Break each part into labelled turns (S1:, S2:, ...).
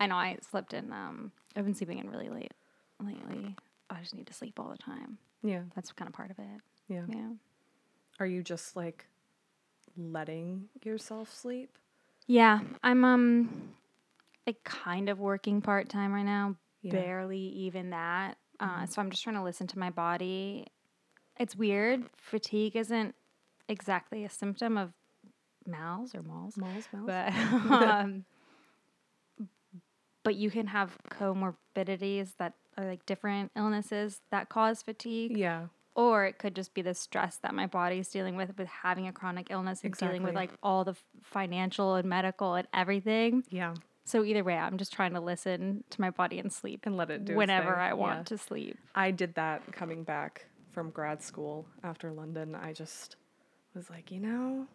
S1: I know I slept in. Um, I've been sleeping in really late lately. I just need to sleep all the time.
S2: Yeah.
S1: That's kind of part of it.
S2: Yeah.
S1: Yeah.
S2: Are you just like letting yourself sleep?
S1: Yeah, I'm um, like kind of working part time right now.
S2: Yeah.
S1: Barely even that. Uh, so I'm just trying to listen to my body. It's weird. Fatigue isn't exactly a symptom of mals or malls.
S2: Malls, malls.
S1: but um, but you can have comorbidities that are like different illnesses that cause fatigue,
S2: yeah.
S1: or it could just be the stress that my body's dealing with with having a chronic illness and dealing with like all the financial and medical and everything.
S2: Yeah.
S1: So either way, I'm just trying to listen to my body and sleep
S2: And let it do
S1: whenever. I want
S2: Yeah.
S1: to sleep.
S2: I did that coming back from grad school after London. I just was like, you know,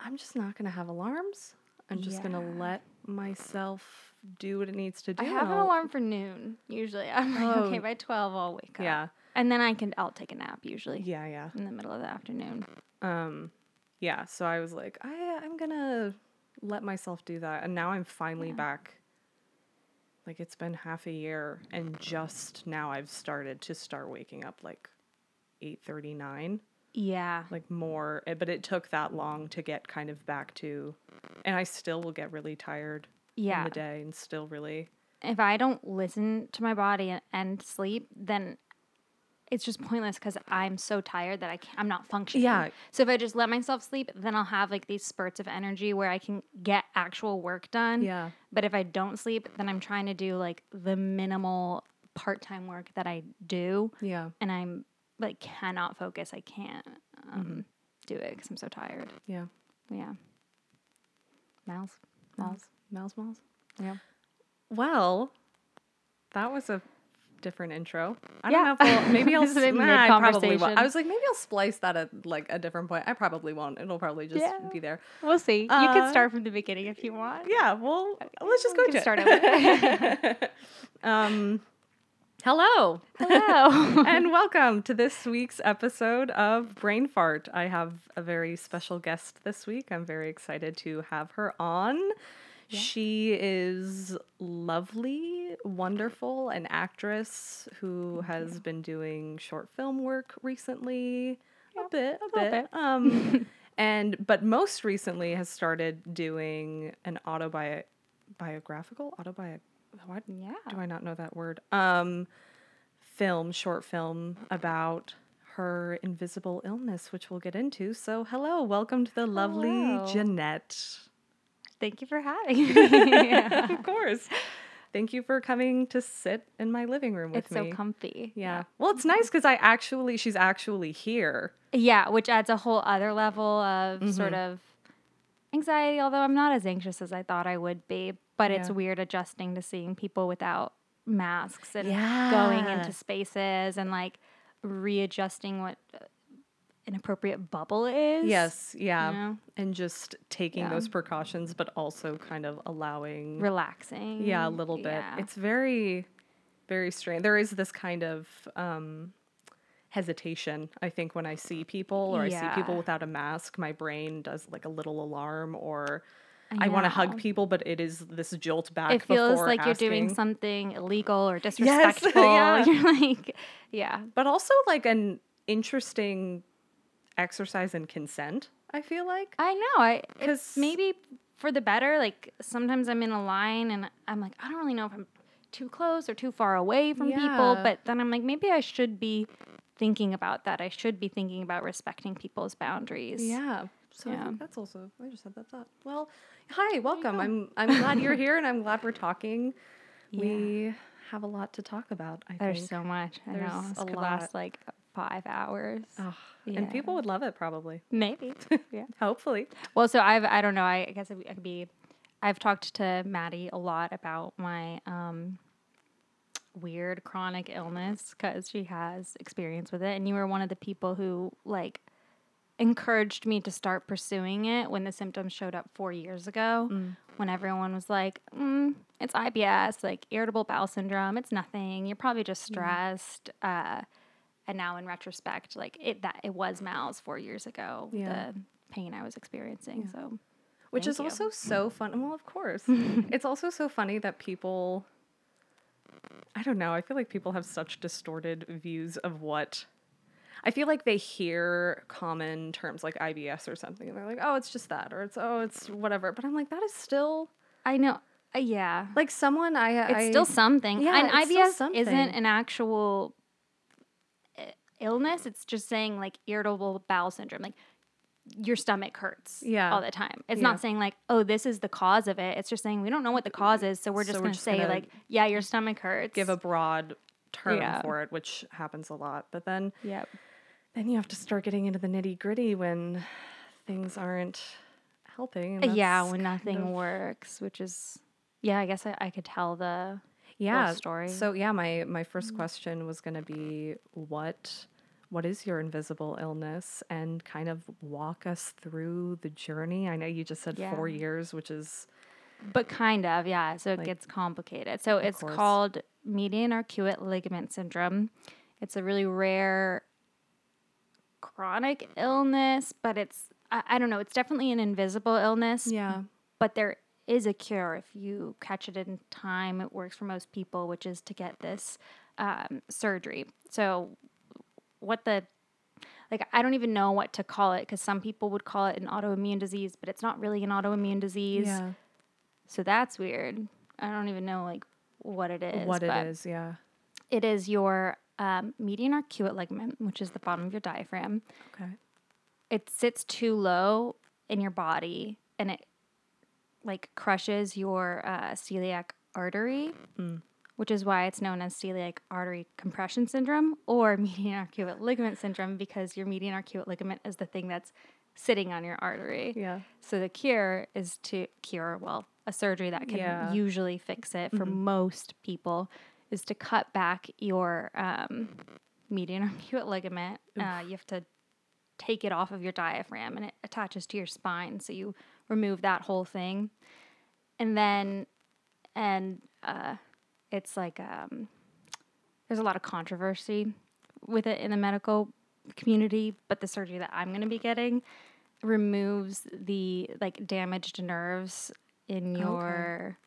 S2: I'm just not going to have alarms. I'm just going to let myself do what it needs to do.
S1: I have an alarm for noon usually. I'm like,
S2: Oh.
S1: okay, by twelve I'll wake up.
S2: Yeah.
S1: and then I can I'll take a nap usually
S2: Yeah, yeah.
S1: in the middle of the afternoon.
S2: Um yeah, so I was like, I I'm to let myself do that. And now I'm finally
S1: Yeah.
S2: back like it's been half a year and just now I've started to start waking up like 8:39.
S1: Yeah,
S2: like more eh, but it took that long to get kind of back to and i still will get really tired in
S1: yeah.
S2: the day and still really
S1: if I don't listen to my body and, and sleep, then it's just pointless because I'm so tired that I can't, I'm not functioning.
S2: Yeah.
S1: So if I just let myself sleep, then I'll have like these spurts of energy where I can get actual work done.
S2: yeah
S1: But if I don't sleep, then I'm trying to do like the minimal part time work that I do,
S2: yeah
S1: and I'm like cannot focus. I can't um,
S2: Mm-hmm.
S1: do it because I'm so tired.
S2: yeah
S1: Yeah. Mouse. Mouse.
S2: Mouse Mouse.
S1: Yeah.
S2: well that was a different intro i
S1: Yeah.
S2: don't know if I'll, maybe i'll
S1: This is a
S2: s- nah, I probably will. i was like maybe i'll splice that at like a different point i probably won't it'll probably just
S1: Yeah.
S2: be there
S1: We'll see. you
S2: Uh,
S1: can start from the beginning if you want.
S2: yeah well let's just go to
S1: start
S2: um hello
S1: Hello.
S2: and welcome to this week's episode of Brain Fart. I have a very special guest this week. I'm very excited to have her on. She is lovely, wonderful, an actress who has been doing short film work recently. a bit, a, bit.
S1: bit.
S2: Um, and but most recently has started doing an autobiographical autobi what
S1: yeah.
S2: do I not know that word? Um, film, short film about her invisible illness, which we'll get into. So, hello, welcome to the lovely
S1: Hello.
S2: Jeanette.
S1: Thank you for having me.
S2: of course. Thank you for coming to sit in my living room with me.
S1: it's so comfy.
S2: yeah. Well, it's nice because I actually, she's actually here.
S1: Yeah, which adds a whole other level of
S2: Mm-hmm.
S1: sort of anxiety, although I'm not as anxious as I thought I would be. But it's weird adjusting to seeing people without masks and going into spaces and like readjusting what an appropriate bubble is.
S2: Yes. Yeah.
S1: know?
S2: And just taking
S1: Yeah.
S2: those precautions, but also kind of allowing.
S1: Relaxing.
S2: Yeah, a little bit.
S1: Yeah.
S2: It's very, very strange. There is this kind of um, hesitation, I think, when I see people or I see people without a mask. My brain does like a little alarm, or
S1: I
S2: I, want to hug people, but it is this jolt back.
S1: it feels like you're doing something illegal or disrespectful.
S2: Yes, yeah.
S1: You're like, yeah,
S2: but also like an interesting exercise and consent. I feel like.
S1: I know. I because maybe for the better. Like sometimes I'm in a line and I'm like, I don't really know if I'm too close or too far away from people. But then I'm like, maybe I should be thinking about that. I should be thinking about respecting people's boundaries.
S2: Yeah. So I
S1: Yeah.
S2: think that's also I just had that thought. Well, hi, welcome. I'm I'm glad you're here and I'm glad we're talking. We have a lot to talk about, I think
S1: There's
S2: think.
S1: so much. I know.
S2: There's
S1: This
S2: a
S1: could
S2: lot.
S1: last like five hours.
S2: Ugh,
S1: Yeah.
S2: And people would love it probably.
S1: Maybe. yeah.
S2: Hopefully.
S1: Well, so I've I don't know. I, I guess it could be. I've talked to Maddie a lot about my um, weird chronic illness because she has experience with it, and you were one of the people who like encouraged me to start pursuing it when the symptoms showed up four years ago. When everyone was like, mm, "It's IBS, like irritable bowel syndrome. It's nothing. You're probably just stressed." Uh, and now, in retrospect, like it that it was MALS four years ago.
S2: Yeah.
S1: The pain I was experiencing. So
S2: Which
S1: Thank
S2: is
S1: you.
S2: also so fun. Well, of course. it's also so funny that people I don't know, I feel like people have such distorted views of what I feel like they hear common terms like IBS or something and they're like, "Oh, it's just that," or "It's oh, it's whatever." But I'm like, that is still
S1: I know. Uh, yeah.
S2: like someone I
S1: It's
S2: I,
S1: still something.
S2: Yeah,
S1: and IBS isn't an actual illness. It's just saying like irritable bowel syndrome. Like your stomach hurts
S2: Yeah.
S1: all the time. It's
S2: Yeah.
S1: not saying like, oh, this is the cause of it. It's just saying we don't know what the mm, cause is, so we're just
S2: So
S1: going to say like, yeah, your stomach hurts.
S2: give a broad term
S1: Yeah.
S2: for it, which happens a lot. But then
S1: Yep.
S2: then you have to start getting into the nitty gritty when things aren't helping.
S1: Yeah, when nothing
S2: of-
S1: works, which is yeah, I guess I, I could tell the
S2: yeah
S1: story.
S2: So yeah, my my first mm-hmm. question was going to be what what is your invisible illness and kind of walk us through the journey. I know you just said 4 years, which is
S1: But kind of, yeah. So it
S2: Like-
S1: gets complicated. So it's
S2: course.
S1: called median arcuate ligament syndrome. It's a really rare chronic illness, but it's, I, I don't know, it's definitely an invisible illness.
S2: yeah.
S1: But there is a cure if you catch it in time. It works for most people, which is to get this um, surgery. So, what the like I don't even know what to call it because some people would call it an autoimmune disease, but it's not really an autoimmune disease.
S2: Yeah.
S1: So that's weird. I don't even know like what it is.
S2: What it is, yeah.
S1: It is your um, median arcuate ligament, which is the bottom of your diaphragm.
S2: Okay.
S1: It sits too low in your body, and it like crushes your uh, celiac artery, which is why it's known as celiac artery compression syndrome or median arcuate ligament syndrome because your median arcuate ligament is the thing that's sitting on your artery.
S2: Yeah.
S1: So the cure is to cure, well, a surgery that can
S2: Yeah. Mm-hmm.
S1: usually fix it for most people is to cut back your um, median arcuate ligament. Uh, you have to take it off of your diaphragm and it attaches to your spine. So you remove that whole thing. And then, and uh, it's like, um, there's a lot of controversy with it in the medical community, but the surgery that I'm going to be getting removes the like damaged nerves in your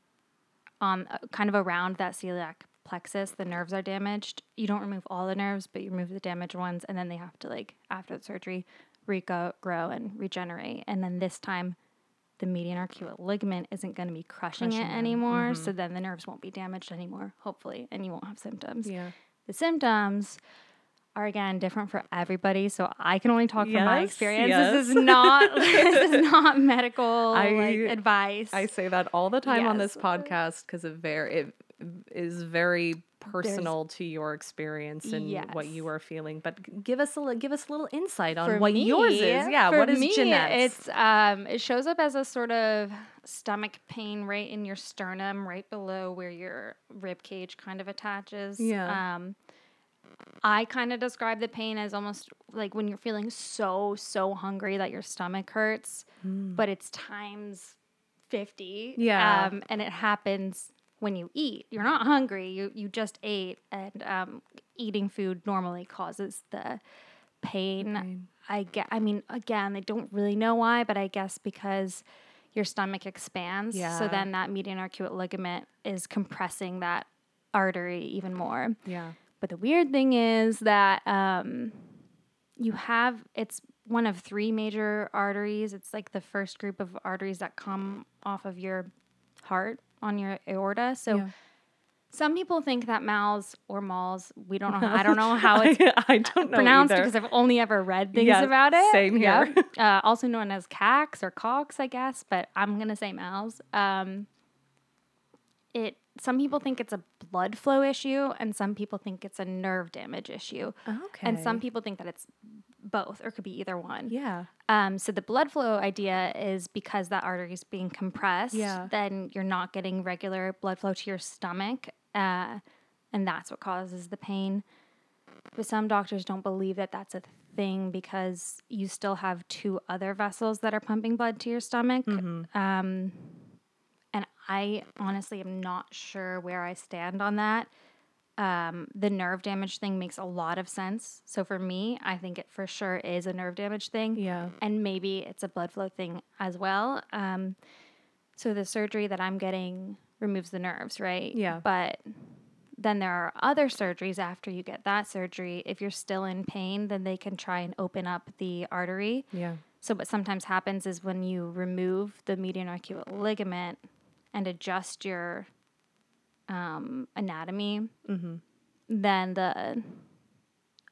S1: on uh, kind of around that celiac plexus the nerves are damaged. You don't remove all the nerves but you remove the damaged ones and then they have to like after the surgery regrow and regenerate. And then this time the median arcuate ligament isn't going to be crushing,
S2: Crushing
S1: it
S2: them.
S1: anymore mm-hmm. so then the nerves won't be damaged anymore hopefully and you won't have symptoms
S2: Yeah.
S1: the symptoms are again different for everybody, so I can only talk from my
S2: Yes,
S1: experience. This is not this is not medical
S2: I-
S1: like, advice.
S2: I say that all the time on this podcast because it very it is very personal to your experience and what you are feeling. But give us a give us a little insight on
S1: For
S2: what yours is. Yeah, what is
S1: me,
S2: Jeanette's?
S1: It's um, it shows up as a sort of stomach pain right in your sternum, right below where your rib cage kind of attaches.
S2: Yeah.
S1: Um, I kind of describe the pain as almost like when you're feeling so so hungry that your stomach hurts, but it's times fifty.
S2: Yeah.
S1: Um, and it happens when you eat. You're not hungry. You you just ate, and um, eating food normally causes the pain. I get. I mean, again, they don't really know why, but I guess because your stomach expands,
S2: Yeah.
S1: so then that median arcuate ligament is compressing that artery even more.
S2: yeah.
S1: But the weird thing is that um, you have it's one of three major arteries. It's like the first group of arteries that come off of your heart on your aorta. So
S2: Yeah.
S1: some people think that mouths or malls. We don't know. I don't know how it's
S2: I, I don't know
S1: pronounced
S2: either.
S1: because I've only ever read things
S2: Yeah,
S1: about it.
S2: same here.
S1: Yep. Uh, also known as cax or cox, I guess, but I'm gonna say mouths. Um, it. Some people think it's a blood flow issue, and some people think it's a nerve damage issue,
S2: okay.
S1: and some people think that it's both or could be either one.
S2: Yeah.
S1: Um, so the blood flow idea is because that artery is being compressed,
S2: Yeah.
S1: then you're not getting regular blood flow to your stomach, uh, and that's what causes the pain. But some doctors don't believe that that's a thing because you still have two other vessels that are pumping blood to your stomach. Mm-hmm. Um, and I honestly am not sure where I stand on that. Um, the nerve damage thing makes a lot of sense. So for me, I think it for sure is a nerve damage thing.
S2: Yeah.
S1: And maybe it's a blood flow thing as well. Um, so the surgery that I'm getting removes the nerves, right?
S2: Yeah.
S1: But then there are other surgeries after you get that surgery. If you're still in pain, then they can try and open up the artery.
S2: Yeah.
S1: So what sometimes happens is when you remove the median arcuate ligament and adjust your um, anatomy, then the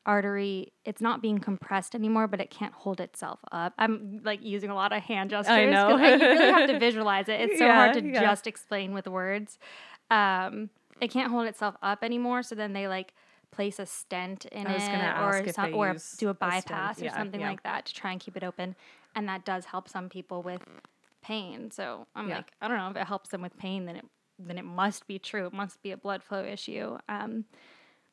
S1: artery it's not being compressed anymore, but it can't hold itself up. I'm like using a lot of hand gestures. 'cause
S2: know.
S1: I, you really have to visualize it. It's so hard to
S2: yeah.
S1: just explain with words. Um, it can't hold itself up anymore, so then they like place a stent in it or some, or do a
S2: a stent.
S1: bypass or something
S2: yeah.
S1: like that to try and keep it open, and that does help some people with pain. So I'm
S2: Yeah.
S1: like, I don't know if it helps them with pain, then it then it must be true. It must be a blood flow issue. Um,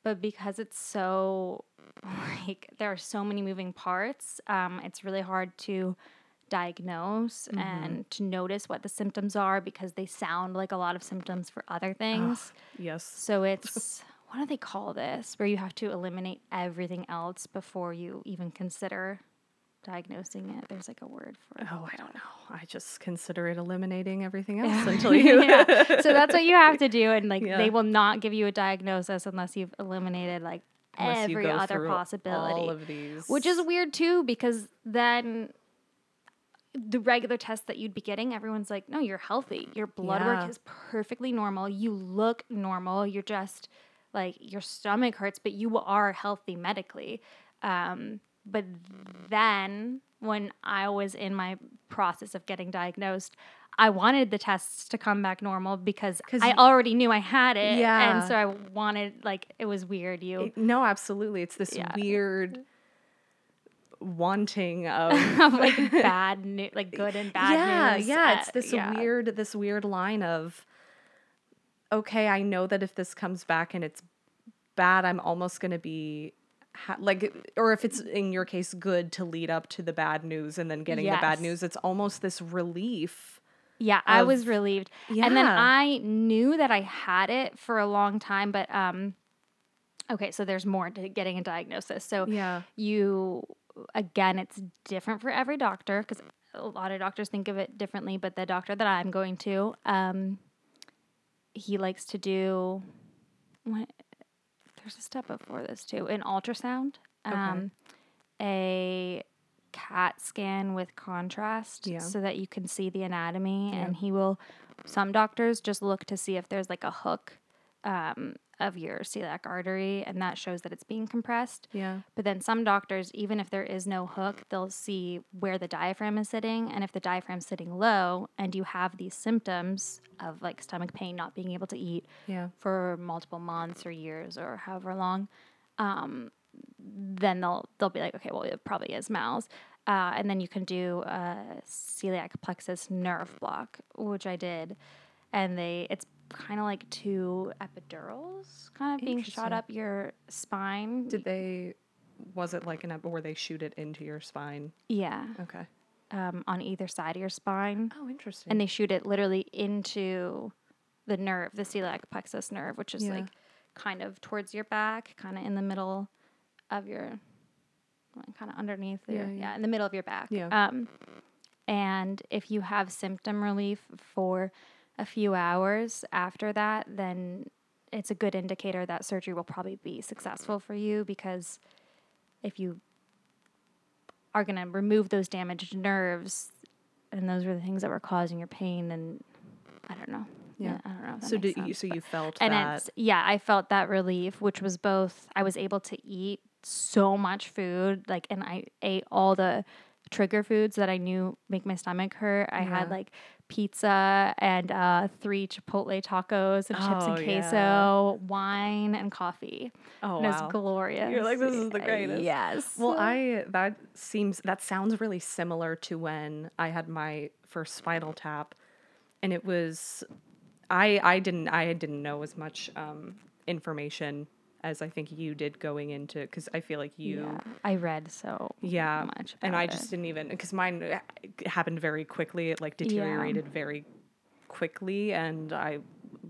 S1: but because it's so like there are so many moving parts, um, it's really hard to diagnose
S2: Mm-hmm.
S1: and to notice what the symptoms are because they sound like a lot of symptoms for other things.
S2: Yes.
S1: So it's what do they call this? Where you have to eliminate everything else before you even consider diagnosing it. There's like a word for it.
S2: Oh, I don't know. I just consider it eliminating everything else until you.
S1: yeah. So that's what you have to do, and like
S2: Yeah.
S1: they will not give you a diagnosis unless you've eliminated like
S2: Unless you
S1: every
S2: go
S1: other possibility,
S2: All of these.
S1: which is weird too because then the regular tests that you'd be getting, everyone's like, "No, you're healthy. Your blood
S2: Yeah.
S1: work is perfectly normal. You look normal. You're just like your stomach hurts, but you are healthy medically." Um, but then when I was in my process of getting diagnosed, I wanted the tests to come back normal because I already knew I had it,
S2: Yeah.
S1: and so I wanted like it was weird. You
S2: It- no, absolutely. It's this
S1: Yeah.
S2: weird wanting of
S1: of like bad news, like good and bad
S2: yeah,
S1: news.
S2: yeah.
S1: uh,
S2: It's this
S1: yeah.
S2: weird, this weird line of, okay, I know that if this comes back and it's bad, I'm almost gonna be ha- like, or if it's in your case good to lead up to the bad news and then getting the bad news, it's almost this relief.
S1: Yeah, I was
S2: of-
S1: relieved. And then I knew that I had it for a long time, but um okay, so there's more to getting a diagnosis. So
S2: Yeah.
S1: you again, it's different for every doctor because a lot of doctors think of it differently, but the doctor that I'm going to, um he likes to do what there's a step before this too, an ultrasound. Um a CAT scan with contrast
S2: Yeah.
S1: so that you can see the anatomy. And he will, some doctors just look to see if there's like a hook um, of your celiac artery, and that shows that it's being compressed.
S2: Yeah.
S1: But then some doctors, even if there is no hook, they'll see where the diaphragm is sitting. And if the diaphragm's sitting low and you have these symptoms of like stomach pain, not being able to eat
S2: Yeah.
S1: for multiple months or years or however long, um, then they'll they'll be like, okay, well, it probably is MALS. Uh, and then you can do a celiac plexus nerve block, which I did, and they it's kind of like two epidurals, kind of being shot up your spine.
S2: Did they? Was it like an ep- where they shoot it into your spine?
S1: yeah,
S2: Okay.
S1: um, on either side of your spine,
S2: Oh, interesting.
S1: and they shoot it literally into the nerve, the celiac plexus nerve, which is
S2: Yeah.
S1: like kind of towards your back, kind of in the middle of your, kind of underneath your,
S2: Yeah,
S1: yeah,
S2: yeah.
S1: in the middle of your back.
S2: Yeah.
S1: Um, and if you have symptom relief for a few hours after that, then it's a good indicator that surgery will probably be successful for you because if you are going to remove those damaged nerves and those were the things that were causing your pain and I don't know.
S2: Yeah.
S1: I don't know.
S2: so did you? So you felt
S1: and
S2: that?
S1: it's yeah i felt that relief which was both i was able to eat so much food like and i ate all the trigger foods that i knew make my stomach hurt i
S2: Yeah.
S1: had like pizza and uh, three chipotle tacos and chips
S2: Oh,
S1: and
S2: yeah.
S1: queso wine and coffee
S2: Oh
S1: and it was glorious You're
S2: like, "This is the
S1: Uh,
S2: greatest."
S1: yes
S2: Well, I that seems that sounds really similar to when I had my first spinal tap, and it was, I I didn't I didn't know as much um, information as I think you did going into because I feel like you
S1: yeah i read so
S2: yeah,
S1: much
S2: and I just
S1: it.
S2: didn't even because mine uh, happened very quickly. It like deteriorated very quickly, and I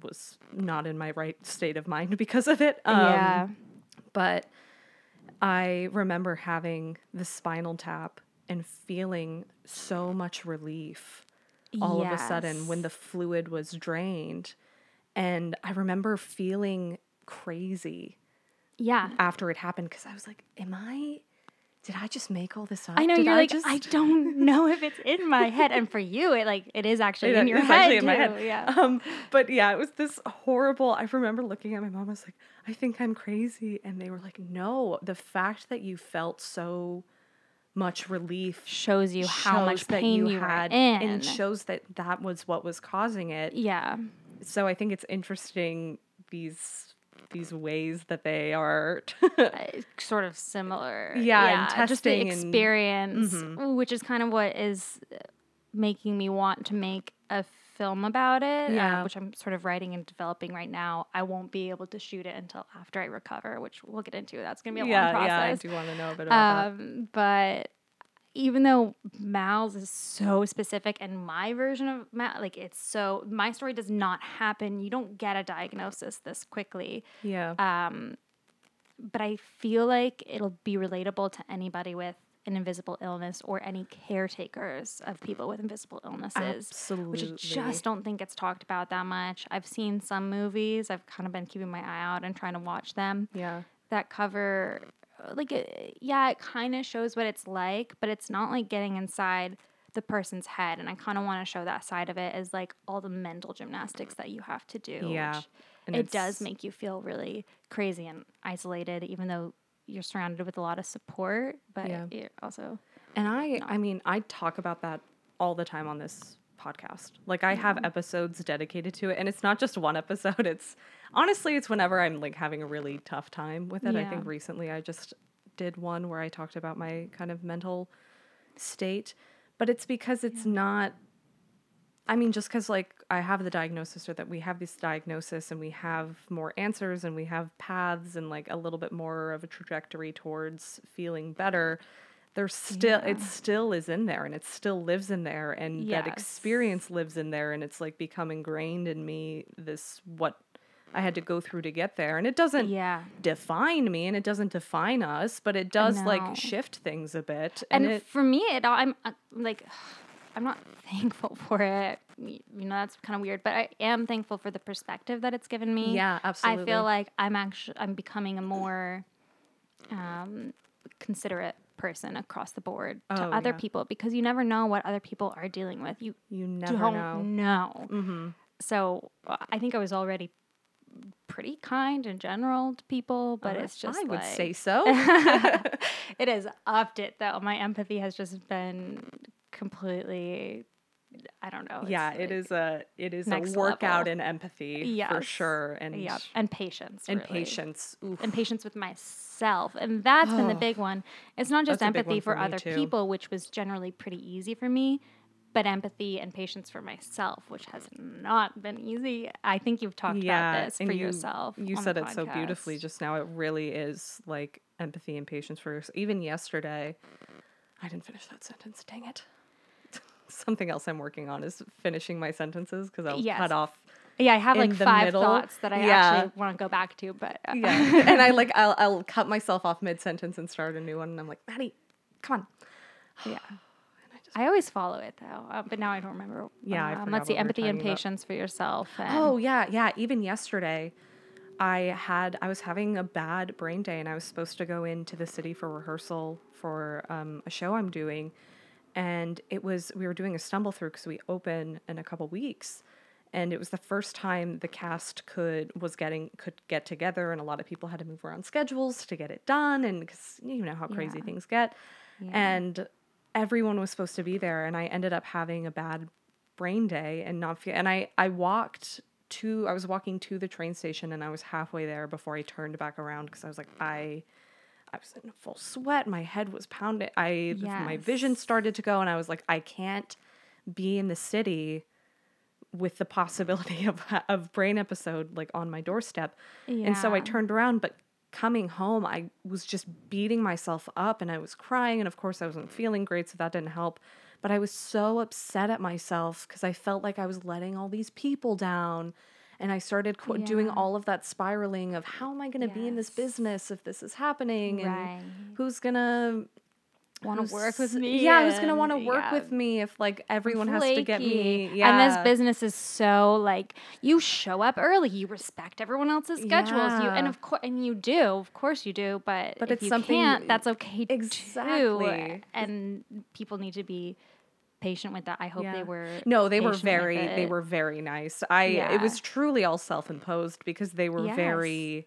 S2: was not in my right state of mind because of it. Um,
S1: yeah.
S2: But I remember having the spinal tap and feeling so much relief all of a sudden when the fluid was drained. And I remember feeling crazy
S1: Yeah.
S2: after it happened because I was like, Am I, did I just make all this up?
S1: I know
S2: Did
S1: you're like
S2: just-
S1: I don't know if it's in my head, and for you, it like it is actually
S2: It
S1: in your
S2: is
S1: head
S2: actually in my
S1: too,
S2: head.
S1: Yeah.
S2: Um, but yeah, it was this horrible. I remember looking at my mom. I was like, I think I'm crazy, and they were like, No, the fact that you felt so much relief
S1: Shows you how much
S2: that
S1: pain you,
S2: had,
S1: were in.
S2: and shows that that was what was causing it.
S1: yeah.
S2: So I think it's interesting these these ways that they are.
S1: uh, sort of similar.
S2: Yeah, and
S1: just the
S2: testing and-
S1: experience,
S2: Mhm.
S1: which is kind of what is uh, making me want to make a film about it, uh,
S2: Yeah.
S1: which I'm sort of writing and developing right now. I won't be able to shoot it until after I recover, which we'll get into. That's gonna be a
S2: yeah,
S1: long process.
S2: yeah, I do want to know a bit about
S1: um, but even though MALS is so specific and my version of Mal, like it's so my story does not happen. You don't get a diagnosis this quickly.
S2: Yeah,
S1: um, but I feel like it'll be relatable to anybody with an invisible illness or any caretakers of people with invisible illnesses.
S2: absolutely.
S1: Which I just don't think it's talked about that much. I've seen some movies. I've kind of been keeping my eye out and trying to watch them
S2: yeah.
S1: that cover, Uh, like, it, yeah, it kind of shows what it's like, but it's not like getting inside the person's head. And I kind of want to show that side of it as like all the mental gymnastics that you have to do.
S2: Yeah,
S1: it does make you feel really crazy and isolated, even though you're surrounded with a lot of support. But
S2: Yeah.
S1: it also,
S2: And I, I mean, I talk about that all the time on this podcast. Like I have episodes dedicated to it, and it's not just one episode. It's honestly, it's whenever I'm like having a really tough time with it. I think recently I just did one where I talked about my kind of mental state, but it's because it's not. I mean, just because like I have the diagnosis, or that we have this diagnosis, and we have more answers, and we have paths, and like a little bit more of a trajectory towards feeling better. There's still it still is in there, and it still lives in there, and that experience lives in there, and it's like become ingrained in me. This what I had to go through to get there, and it doesn't
S1: yeah.
S2: define me, and it doesn't define us, but it does like shift things a bit,
S1: And,
S2: and, it
S1: for me, it all, I'm uh, like, I'm not thankful for it. You know, that's kind of weird, but I am thankful for the perspective that it's given me.
S2: yeah, absolutely.
S1: I feel like I'm actually I'm becoming a more um, considerate person across the board to
S2: Oh,
S1: other
S2: yeah.
S1: people because you never know what other people are dealing with. You
S2: you never know.
S1: know.
S2: Mm-hmm.
S1: So uh, I think I was already pretty kind in general to people, but
S2: Uh,
S1: it's just
S2: I would say so.
S1: it has upped it though. My empathy has just been completely. I don't know.
S2: yeah,
S1: like-
S2: is a it is a workout
S1: level.
S2: in empathy for sure, and
S1: Yep, and patience.
S2: and
S1: really.
S2: patience. Oof.
S1: and patience with myself. And that's been the
S2: Oh.
S1: big one. It's not just
S2: That's
S1: empathy for,
S2: for
S1: other
S2: too.
S1: people, which was generally pretty easy for me, but empathy and patience for myself, which has not been easy. I think you've talked about this for
S2: you-
S1: yourself.
S2: You said it so beautifully just now. It really is like empathy and patience for yourself. Even yesterday, I didn't finish that sentence. Dang it. Something else I'm working on is finishing my sentences because I'll
S1: Yes.
S2: cut off.
S1: Yeah, I have like five
S2: middle.
S1: thoughts that I
S2: Yeah.
S1: actually want to go back to, but uh,
S2: Yeah, and I like I'll I'll cut myself off mid sentence and start a new one, and I'm like, Maddie, come on.
S1: yeah. I always follow it though, uh, but now I don't remember.
S2: Yeah,
S1: um, let's see,
S2: we
S1: empathy and
S2: talking about.
S1: patience for yourself. And,
S2: Oh yeah, yeah. Even yesterday, I had I was having a bad brain day, and I was supposed to go into the city for rehearsal for um, a show I'm doing, and it was we were doing a stumble through because we open in a couple weeks, and it was the first time the cast could was getting could get together, and a lot of people had to move around schedules to get it done, and because you know how crazy
S1: Yeah.
S2: things get,
S1: Yeah.
S2: and everyone was supposed to be there, and I ended up having a bad brain day and not feel and I I walked to I was walking to the train station and I was halfway there before I turned back around because I was like I I was in full sweat my head was pounding I my vision started to go and I was like I can't be in the city with the possibility of of brain episode like on my doorstep. And so I turned around but coming home I was just beating myself up and I was crying and of course I wasn't feeling great so that didn't help. But I was so upset at myself cuz I felt like I was letting all these people down and I started qu- doing all of that spiraling of how am I going to be in this business if this is happening? And
S1: Right.
S2: who's going to
S1: Want to work with me?
S2: Yeah, who's going to want to work
S1: yeah.
S2: with me if like everyone has to get me? Yeah.
S1: And this business is so like you show up early, you respect everyone else's schedules, you and of course and you do, of course you do, but
S2: But
S1: if
S2: it's
S1: you
S2: something
S1: can't, that's okay too.
S2: Exactly.
S1: And people need to be patient with that. I hope
S2: Yeah.
S1: they were
S2: No, they were very they were very nice. I it was truly all self-imposed because they were
S1: Yes.
S2: very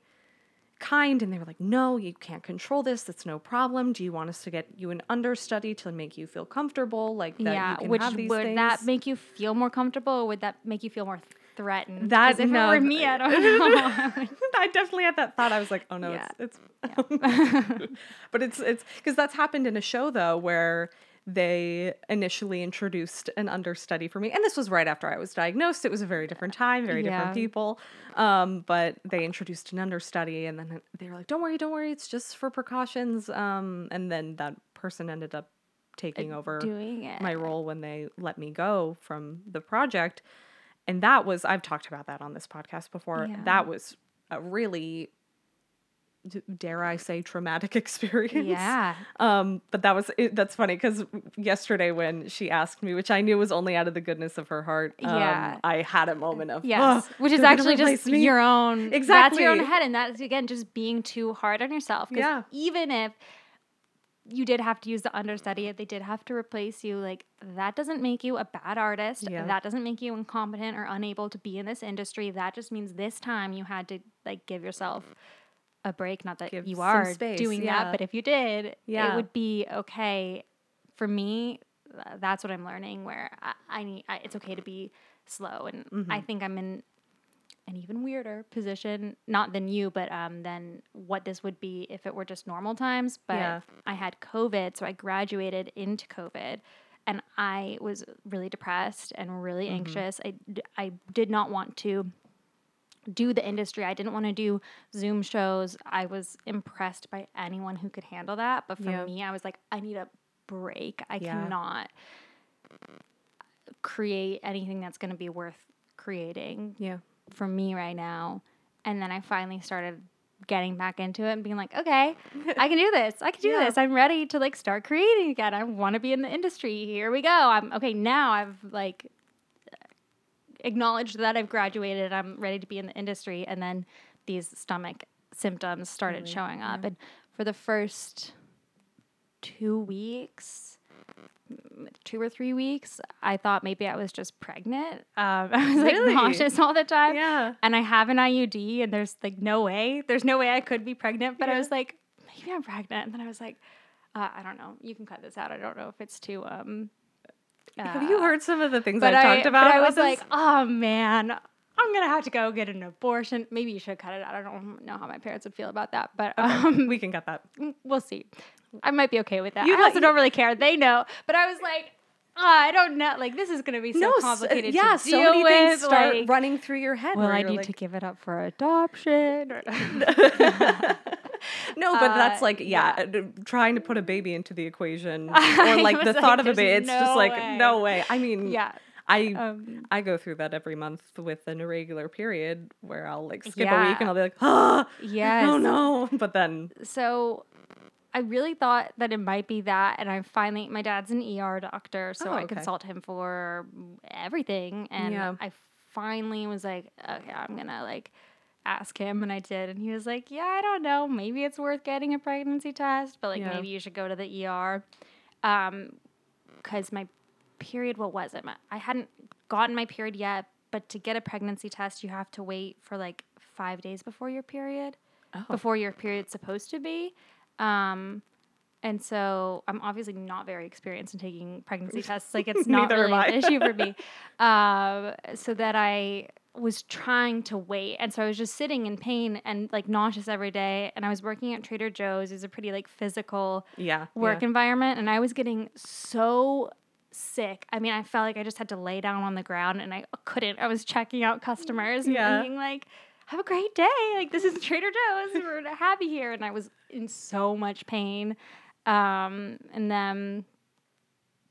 S2: kind and they were like, "No, you can't control this. That's no problem. Do you want us to get you an understudy to make you feel comfortable like that
S1: yeah,
S2: you can
S1: which
S2: have these
S1: would
S2: things?"
S1: that make you feel more comfortable or would that make you feel more threatened?
S2: That-
S1: 'Cause if
S2: no,
S1: it were me, I don't know.
S2: I definitely had that thought. I was like, "Oh no,
S1: Yeah.
S2: it's it's But it's it's cuz that's happened in a show though where they initially introduced an understudy for me. And this was right after i was diagnosed. It was a very different time very different people. Um, but they introduced an understudy and then they were like don't worry don't worry. It's just for precautions. Um, and then that person ended up taking over my role when they let me go from the project. And that was i've talked about that on this podcast before.
S1: Yeah.
S2: that was a really dare i say traumatic experience
S1: Yeah.
S2: um but that was it, that's funny because yesterday when she asked me which i knew was only out of the goodness of her heart um,
S1: Yeah.
S2: i had a moment of
S1: Yes,
S2: "Ugh,
S1: which is actually just
S2: me."
S1: your own. That's your own head, and that's again just being too hard on yourself. 'cause
S2: Yeah.
S1: Even if you did have to use the understudy, if they did have to replace you, like that doesn't make you a bad artist.
S2: Yeah.
S1: That doesn't make you incompetent or unable to be in this industry. That just means this time you had to like give yourself a break. Not that
S2: Give
S1: you are
S2: space,
S1: doing
S2: yeah.
S1: that, but if you did, it would be okay. For me, that's what I'm learning. Where I, I need, I, it's okay to be slow, and
S2: Mm-hmm.
S1: I think I'm in an even weirder position, not than you, but um, than what this would be if it were just normal times. But
S2: Yeah.
S1: I had COVID, so I graduated into COVID, and I was really depressed and really
S2: Mm-hmm.
S1: anxious. I, d- I did not want to do the industry. I didn't want to do Zoom shows. I was impressed by anyone who could handle that. But for
S2: Yeah.
S1: me, I was like, I need a break. I
S2: Yeah.
S1: cannot create anything that's going to be worth creating
S2: yeah
S1: for me right now. And then I finally started getting back into it and being like, okay, I can do this. I can do
S2: Yeah.
S1: this. I'm ready to like start creating again. I want to be in the industry. Here we go. I'm okay. Now I've like acknowledged that I've graduated. I'm ready to be in the industry. And then these stomach symptoms started
S2: Really?
S1: showing up. And for the first two weeks, two or three weeks, I thought maybe I was just pregnant. Um, I was like
S2: Really?
S1: nauseous all the time.
S2: yeah
S1: And I have an IUD, and there's like no way, there's no way I could be pregnant. But I was like, maybe I'm pregnant. And then I was like, uh, I don't know. You can cut this out. I don't know if it's too. Um,
S2: have you
S1: uh,
S2: heard some of the things
S1: But
S2: i've
S1: I,
S2: talked about
S1: but I was
S2: this?
S1: like, oh man, I'm gonna have to go get an abortion. Maybe you should cut it out. I don't know how my parents would feel about that, but um,
S2: we can cut that
S1: we'll see. I might be okay with that.
S2: You
S1: I
S2: like-
S1: also don't really care. They know, but I was like, oh, I don't know. Like this is gonna be so
S2: no s-
S1: complicated.
S2: yeah
S1: to
S2: so many
S1: with.
S2: things start
S1: like,
S2: running through your head
S1: Will
S2: where
S1: I need
S2: like,
S1: to give it up for adoption? Or-
S2: no, but that's
S1: Uh,
S2: like yeah,
S1: yeah.
S2: uh, trying to put a baby into the equation or like the thought
S1: like,
S2: of a baby.
S1: "There's
S2: It's just like
S1: way."
S2: no way. I mean,
S1: yeah.
S2: I
S1: Um,
S2: I go through that every month with an irregular period where I'll like skip a week and I'll be like, ah,
S1: yes.
S2: oh no. But then
S1: So I really thought that it might be that. And I finally, my dad's an ER doctor. So
S2: Oh,
S1: I consult him for everything. And
S2: Yeah.
S1: I finally was like, okay, I'm going to like ask him. And I did. And he was like, yeah, I don't know. Maybe it's worth getting a pregnancy test, but like
S2: Yeah.
S1: maybe you should go to the ER. Um, because my period, what was it? I hadn't gotten my period yet, but to get a pregnancy test, you have to wait for like five days before your period
S2: oh,
S1: before your period's supposed to be. Um, and so I'm obviously not very experienced in taking pregnancy tests. Like it's not really an issue for me. Um, so that I was trying to wait. And so I was just sitting in pain and like nauseous every day. And I was working at Trader Joe's. It was a pretty like physical
S2: yeah,
S1: work
S2: yeah.
S1: environment. And I was getting so sick. I mean, I felt like I just had to lay down on the ground and I couldn't. I was checking out customers and
S2: Yeah.
S1: being like, have a great day. Like, this is Trader Joe's. We're happy here. And I was in so much pain. Um, and then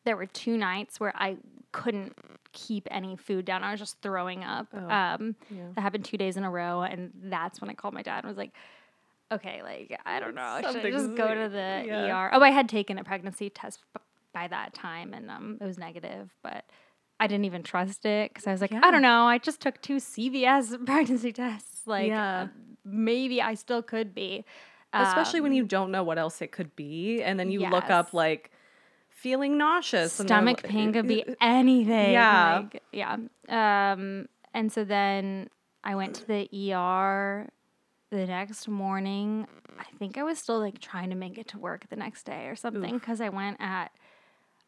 S1: there were two nights where I couldn't keep any food down. I was just throwing up.
S2: Oh,
S1: um,
S2: yeah.
S1: that happened two days in a row, and that's when I called my dad and was like, "Okay, like I don't know, should I just go to the
S2: yeah.
S1: ER?" Oh, I had taken a pregnancy test by that time, and um, it was negative, but. I didn't even trust it because I was like,
S2: Yeah.
S1: I don't know. I just took two CVS pregnancy tests. Like,
S2: Yeah.
S1: uh, maybe I still could be.
S2: Especially when
S1: Um,
S2: you don't know what else it could be, and then you look up like feeling nauseous.
S1: stomach pain could be anything.
S2: Yeah.
S1: like, yeah. Um, and so then I went to the ER the next morning. I think I was still like trying to make it to work the next day or something because I went at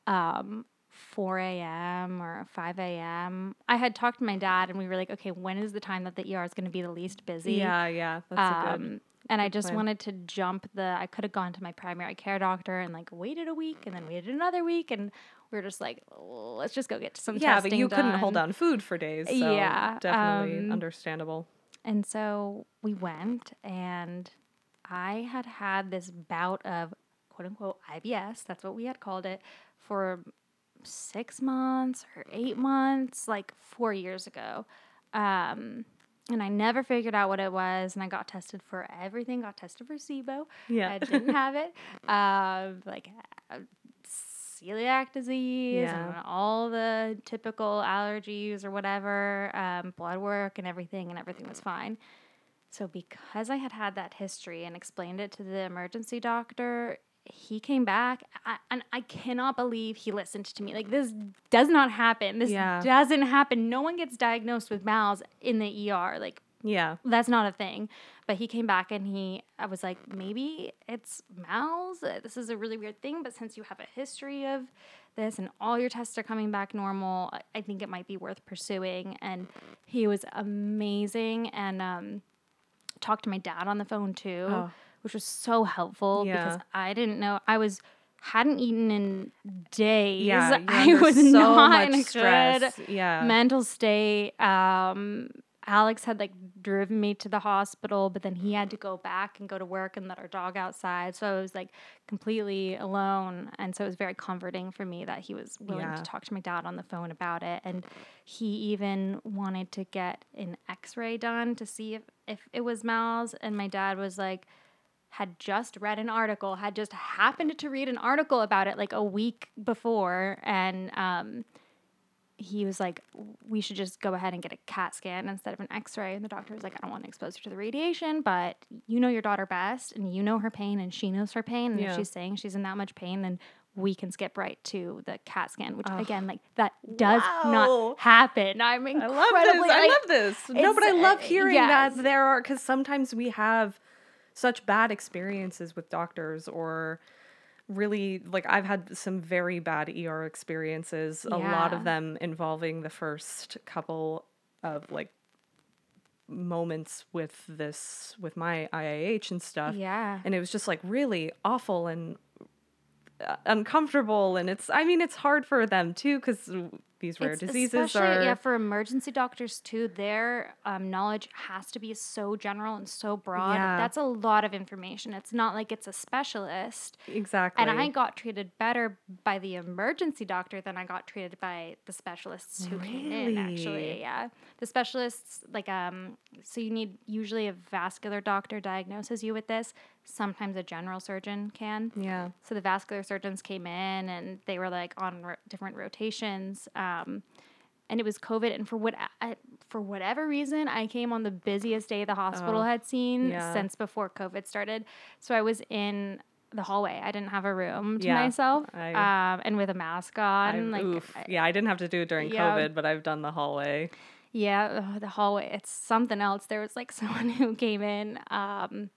S1: um 4 a.m. or 5 a.m. I had talked to my dad and we were like, okay, when is the time that the ER is going to be the least busy?
S2: Yeah, yeah, that's a good.
S1: And I just
S2: plan.
S1: wanted to jump the. I could have gone to my primary care doctor and like waited a week and then waited another week, and we are just like, "Oh, let's just go get some
S2: Yeah,
S1: testing
S2: but you couldn't hold
S1: done."
S2: on food for days. So
S1: Yeah,
S2: definitely
S1: um,
S2: understandable.
S1: And so we went, and I had had this bout of quote unquote IBS. That's what we had called it for six months or eight months, like four years ago. Um, and I never figured out what it was. And I got tested for everything. Got tested for SIBO.
S2: Yeah.
S1: I didn't have it. Um, like uh, celiac disease
S2: Yeah.
S1: and all the typical allergies or whatever, um, blood work and everything, and everything was fine. So because I had had that history and explained it to the emergency doctor, he came back I, and I cannot believe he listened to me. Like this does not happen. This
S2: Yeah.
S1: doesn't happen. No one gets diagnosed with MALS in the ER. Like
S2: yeah.
S1: that's not a thing. But he came back and he, I was like, maybe it's MALS. Uh, This is a really weird thing, but since you have a history of this and all your tests are coming back normal, I- I think it might be worth pursuing. And he was amazing and um, talked to my dad on the phone too,
S2: Oh.
S1: Which was so helpful
S2: Yeah.
S1: because I didn't know I was hadn't eaten in days.
S2: Yeah.
S1: I was
S2: so
S1: not
S2: much
S1: in a
S2: stress.
S1: good
S2: Yeah.
S1: mental state. Um, Alex had like driven me to the hospital, but then he had to go back and go to work and let our dog outside. So I was like completely alone. And so it was very comforting for me that he was willing
S2: Yeah.
S1: to talk to my dad on the phone about it. And he even wanted to get an x ray done to see if, if it was MALS. And my dad was like, had just read an article, had just happened to read an article about it like a week before. And um, he was like, we should just go ahead and get a CAT scan instead of an x ray. And the doctor was like, I don't want to expose her to the radiation, but you know your daughter best and you know her pain and she knows her pain. And
S2: Yeah.
S1: if she's saying she's in that much pain, then we can skip right to the CAT scan, which again, like that does
S2: Wow.
S1: not happen. I'm
S2: I love this. I
S1: like,
S2: love this. No, but I love
S1: uh,
S2: hearing
S1: yes.
S2: that there are because sometimes we have such bad experiences with doctors or really like I've had some very bad ER experiences. A lot of them involving the first couple of like moments with this with my IIH and stuff.
S1: Yeah.
S2: And it was just like really awful and uncomfortable and it's I mean it's hard for them too cuz these rare
S1: It's
S2: diseases are
S1: yeah for emergency doctors too their um, knowledge has to be so general and so broad.
S2: Yeah.
S1: that's a lot of information. It's not like it's a specialist.
S2: Exactly
S1: and i got treated better by the emergency doctor than i got treated by the specialists who came in actually yeah. The specialists like um so you need usually a vascular doctor diagnoses you with this sometimes a general surgeon can
S2: yeah
S1: so the vascular surgeons came in and they were like on ro- different rotations. Um, and it was COVID. And for what I, for whatever reason, I came on the busiest day the hospital
S2: Oh,
S1: had seen
S2: yeah.
S1: since before COVID started. So I was in the hallway. I didn't have a room to
S2: Yeah,
S1: myself,
S2: I-
S1: um, and with a mask
S2: I,
S1: on. like,
S2: oof.
S1: I-
S2: yeah, I didn't have to do it during
S1: Yeah.
S2: COVID, but I've done the hallway.
S1: Yeah, ugh, the hallway. It's something else. There was like someone who came in um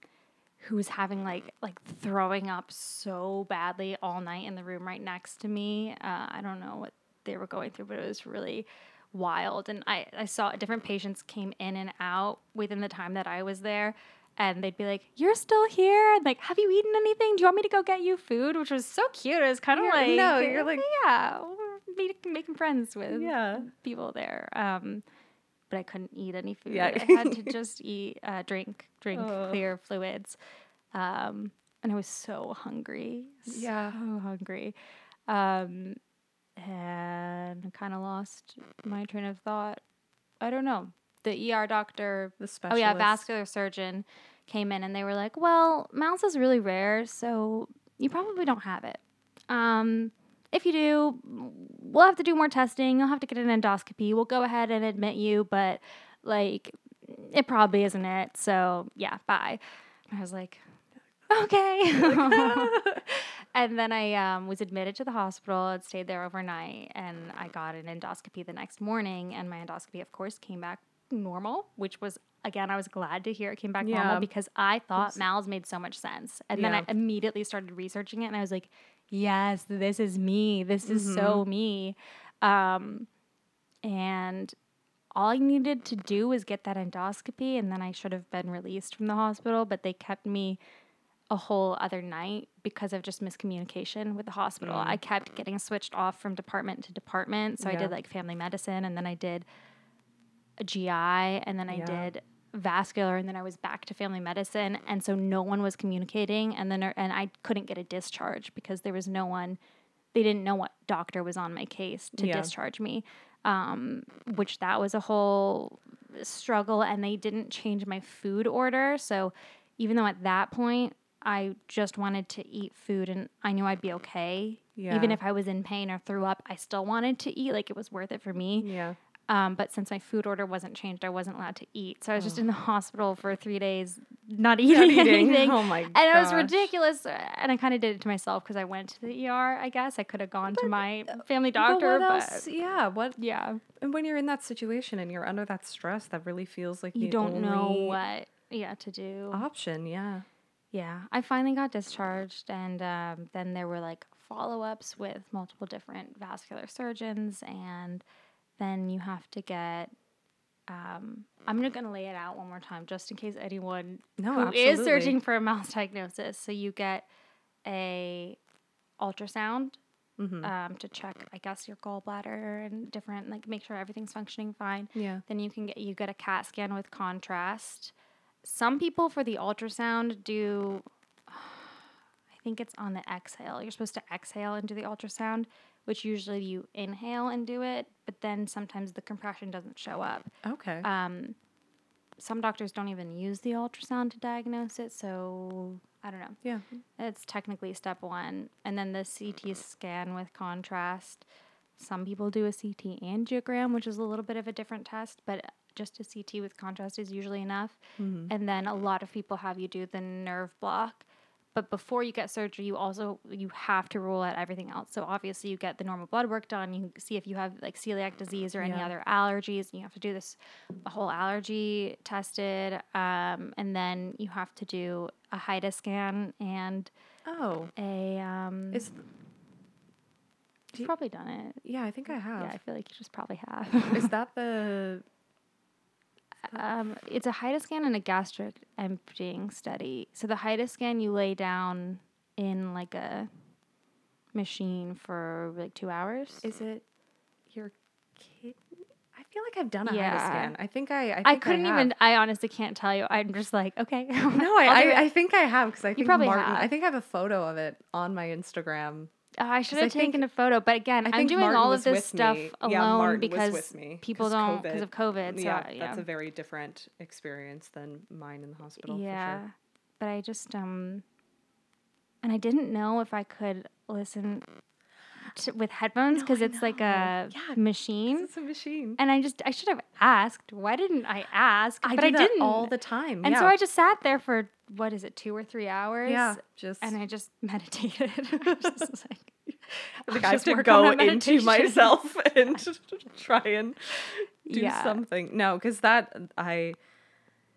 S1: who was having like like throwing up so badly all night in the room right next to me. Uh, I don't know what they were going through, but it was really wild. And I, I saw different patients came in and out within the time that I was there. And they'd be like, "You're still here? And like, have you eaten anything? Do you want me to go get you food?" Which was so cute. It was kind of like,
S2: no, you're like-
S1: yeah, we're making, making friends with
S2: Yeah.
S1: people there. Um, but I couldn't eat any food.
S2: Yeah.
S1: I had to just eat, uh, drink, drink
S2: Oh.
S1: clear fluids. Um, and I was so hungry.
S2: Yeah.
S1: So hungry. Um, and kind of lost my train of thought. I don't know. The ER doctor,
S2: The specialist.
S1: oh yeah, vascular surgeon came in and they were like, "Well, mouse is really rare, so you probably don't have it. Um, if you do, we'll have to do more testing. You'll have to get an endoscopy. We'll go ahead and admit you, but like, it probably isn't it. So yeah, bye." I was like, "Okay." and then I um, was admitted to the hospital and stayed there overnight. And I got an endoscopy the next morning. And my endoscopy, of course, came back normal, which was, again, I was glad to hear it came back
S2: Yeah.
S1: normal because I thought MALS made so much sense. And then I immediately started researching it. And I was like, yes, this is me. This is so
S2: Mm-hmm.
S1: me. Um, and all I needed to do was get that endoscopy, and then I should have been released from the hospital. But they kept me a whole other night because of just miscommunication with the hospital. I kept getting switched off from department to department. So I did like family medicine, and then I did a GI, and then I
S2: Yeah.
S1: did vascular, and then I was back to family medicine. And so no one was communicating, and then and I couldn't get a discharge because there was no one. They didn't know what doctor was on my case to
S2: Yeah.
S1: discharge me, um, which that was a whole struggle. And they didn't change my food order, so even though at that point I just wanted to eat food and I knew I'd be okay. Even if I was in pain or threw up, I still wanted to eat. Like it was worth it for me.
S2: Yeah.
S1: Um, but since my food order wasn't changed, I wasn't allowed to eat. So I was just in the hospital for three days, not eating,
S2: eating.
S1: anything.
S2: Oh my god.
S1: And it was ridiculous. And I kind of did it to myself because I went to the ER. I guess I could have gone to my family doctor,
S2: but
S1: but.
S2: Yeah. What?
S1: yeah,
S2: And when you're in that situation and you're under that stress, that really feels like
S1: you don't know what yeah to do.
S2: option. Yeah.
S1: Yeah, I finally got discharged, and um, then there were like follow ups with multiple different vascular surgeons, and then you have to get. Um, I'm not going to lay it out one more time just in case anyone
S2: No,
S1: who is
S2: absolutely.
S1: searching for a MALS diagnosis. So you get a ultrasound
S2: Mm-hmm.
S1: um, to check, I guess, your gallbladder and different, like make sure everything's functioning fine.
S2: Yeah.
S1: Then you can get you get a CAT scan with contrast. Some people for the ultrasound do. I think it's on the exhale. You're supposed to exhale and do the ultrasound, which usually you inhale and do it, but then sometimes the compression doesn't show up.
S2: Okay.
S1: Um, some doctors don't even use the ultrasound to diagnose it, so I don't know.
S2: yeah.
S1: It's technically step one. And then the CT scan with contrast. Some people do a CT angiogram, which is a little bit of a different test, but just a CT with contrast is usually enough. And then a lot of people have you do the nerve block. But before you get surgery, you also you have to rule out everything else. So obviously you get the normal blood work done. You see if you have like celiac disease or any
S2: Yeah.
S1: other allergies. And you have to do this whole allergy tested, um, and then you have to do a HIDA scan and
S2: Oh.
S1: a. Um,
S2: Is
S1: you've probably done it.
S2: yeah, I think I have.
S1: Yeah, I feel like you just probably have.
S2: Is that the
S1: um, it's a HIDA scan and a gastric emptying study. So the HIDA scan, you lay down in like a machine for like two hours.
S2: is it your? I feel like I've done a
S1: Yeah.
S2: HIDA scan. I think I I, think
S1: I couldn't
S2: have.
S1: even. I honestly can't tell you. I'm just like, okay.
S2: No, I. I, I think I have because I think
S1: probably
S2: Martin. I think I have a photo of it on my Instagram.
S1: Oh, I should
S2: I
S1: have taken a photo, but again,
S2: I
S1: I'm doing
S2: Martin
S1: all of this stuff
S2: me.
S1: alone
S2: Yeah,
S1: because people don't because of COVID. So
S2: yeah,
S1: yeah,
S2: that's a very different experience than mine in the hospital.
S1: yeah.
S2: for sure.
S1: But I just um, and I didn't know if I could listen with headphones because
S2: I
S1: it's like a
S2: Yeah,
S1: machine.
S2: It's a machine.
S1: And I just I should have asked. Why didn't I ask?
S2: I
S1: but
S2: do
S1: I
S2: that
S1: didn't
S2: all the time.
S1: And
S2: yeah.
S1: so I just sat there for what is it, two or three hours?
S2: yeah, just
S1: And I just meditated. I just was like,
S2: I think
S1: I'll
S2: have to go into myself and try and do
S1: Yeah.
S2: something. No, because that I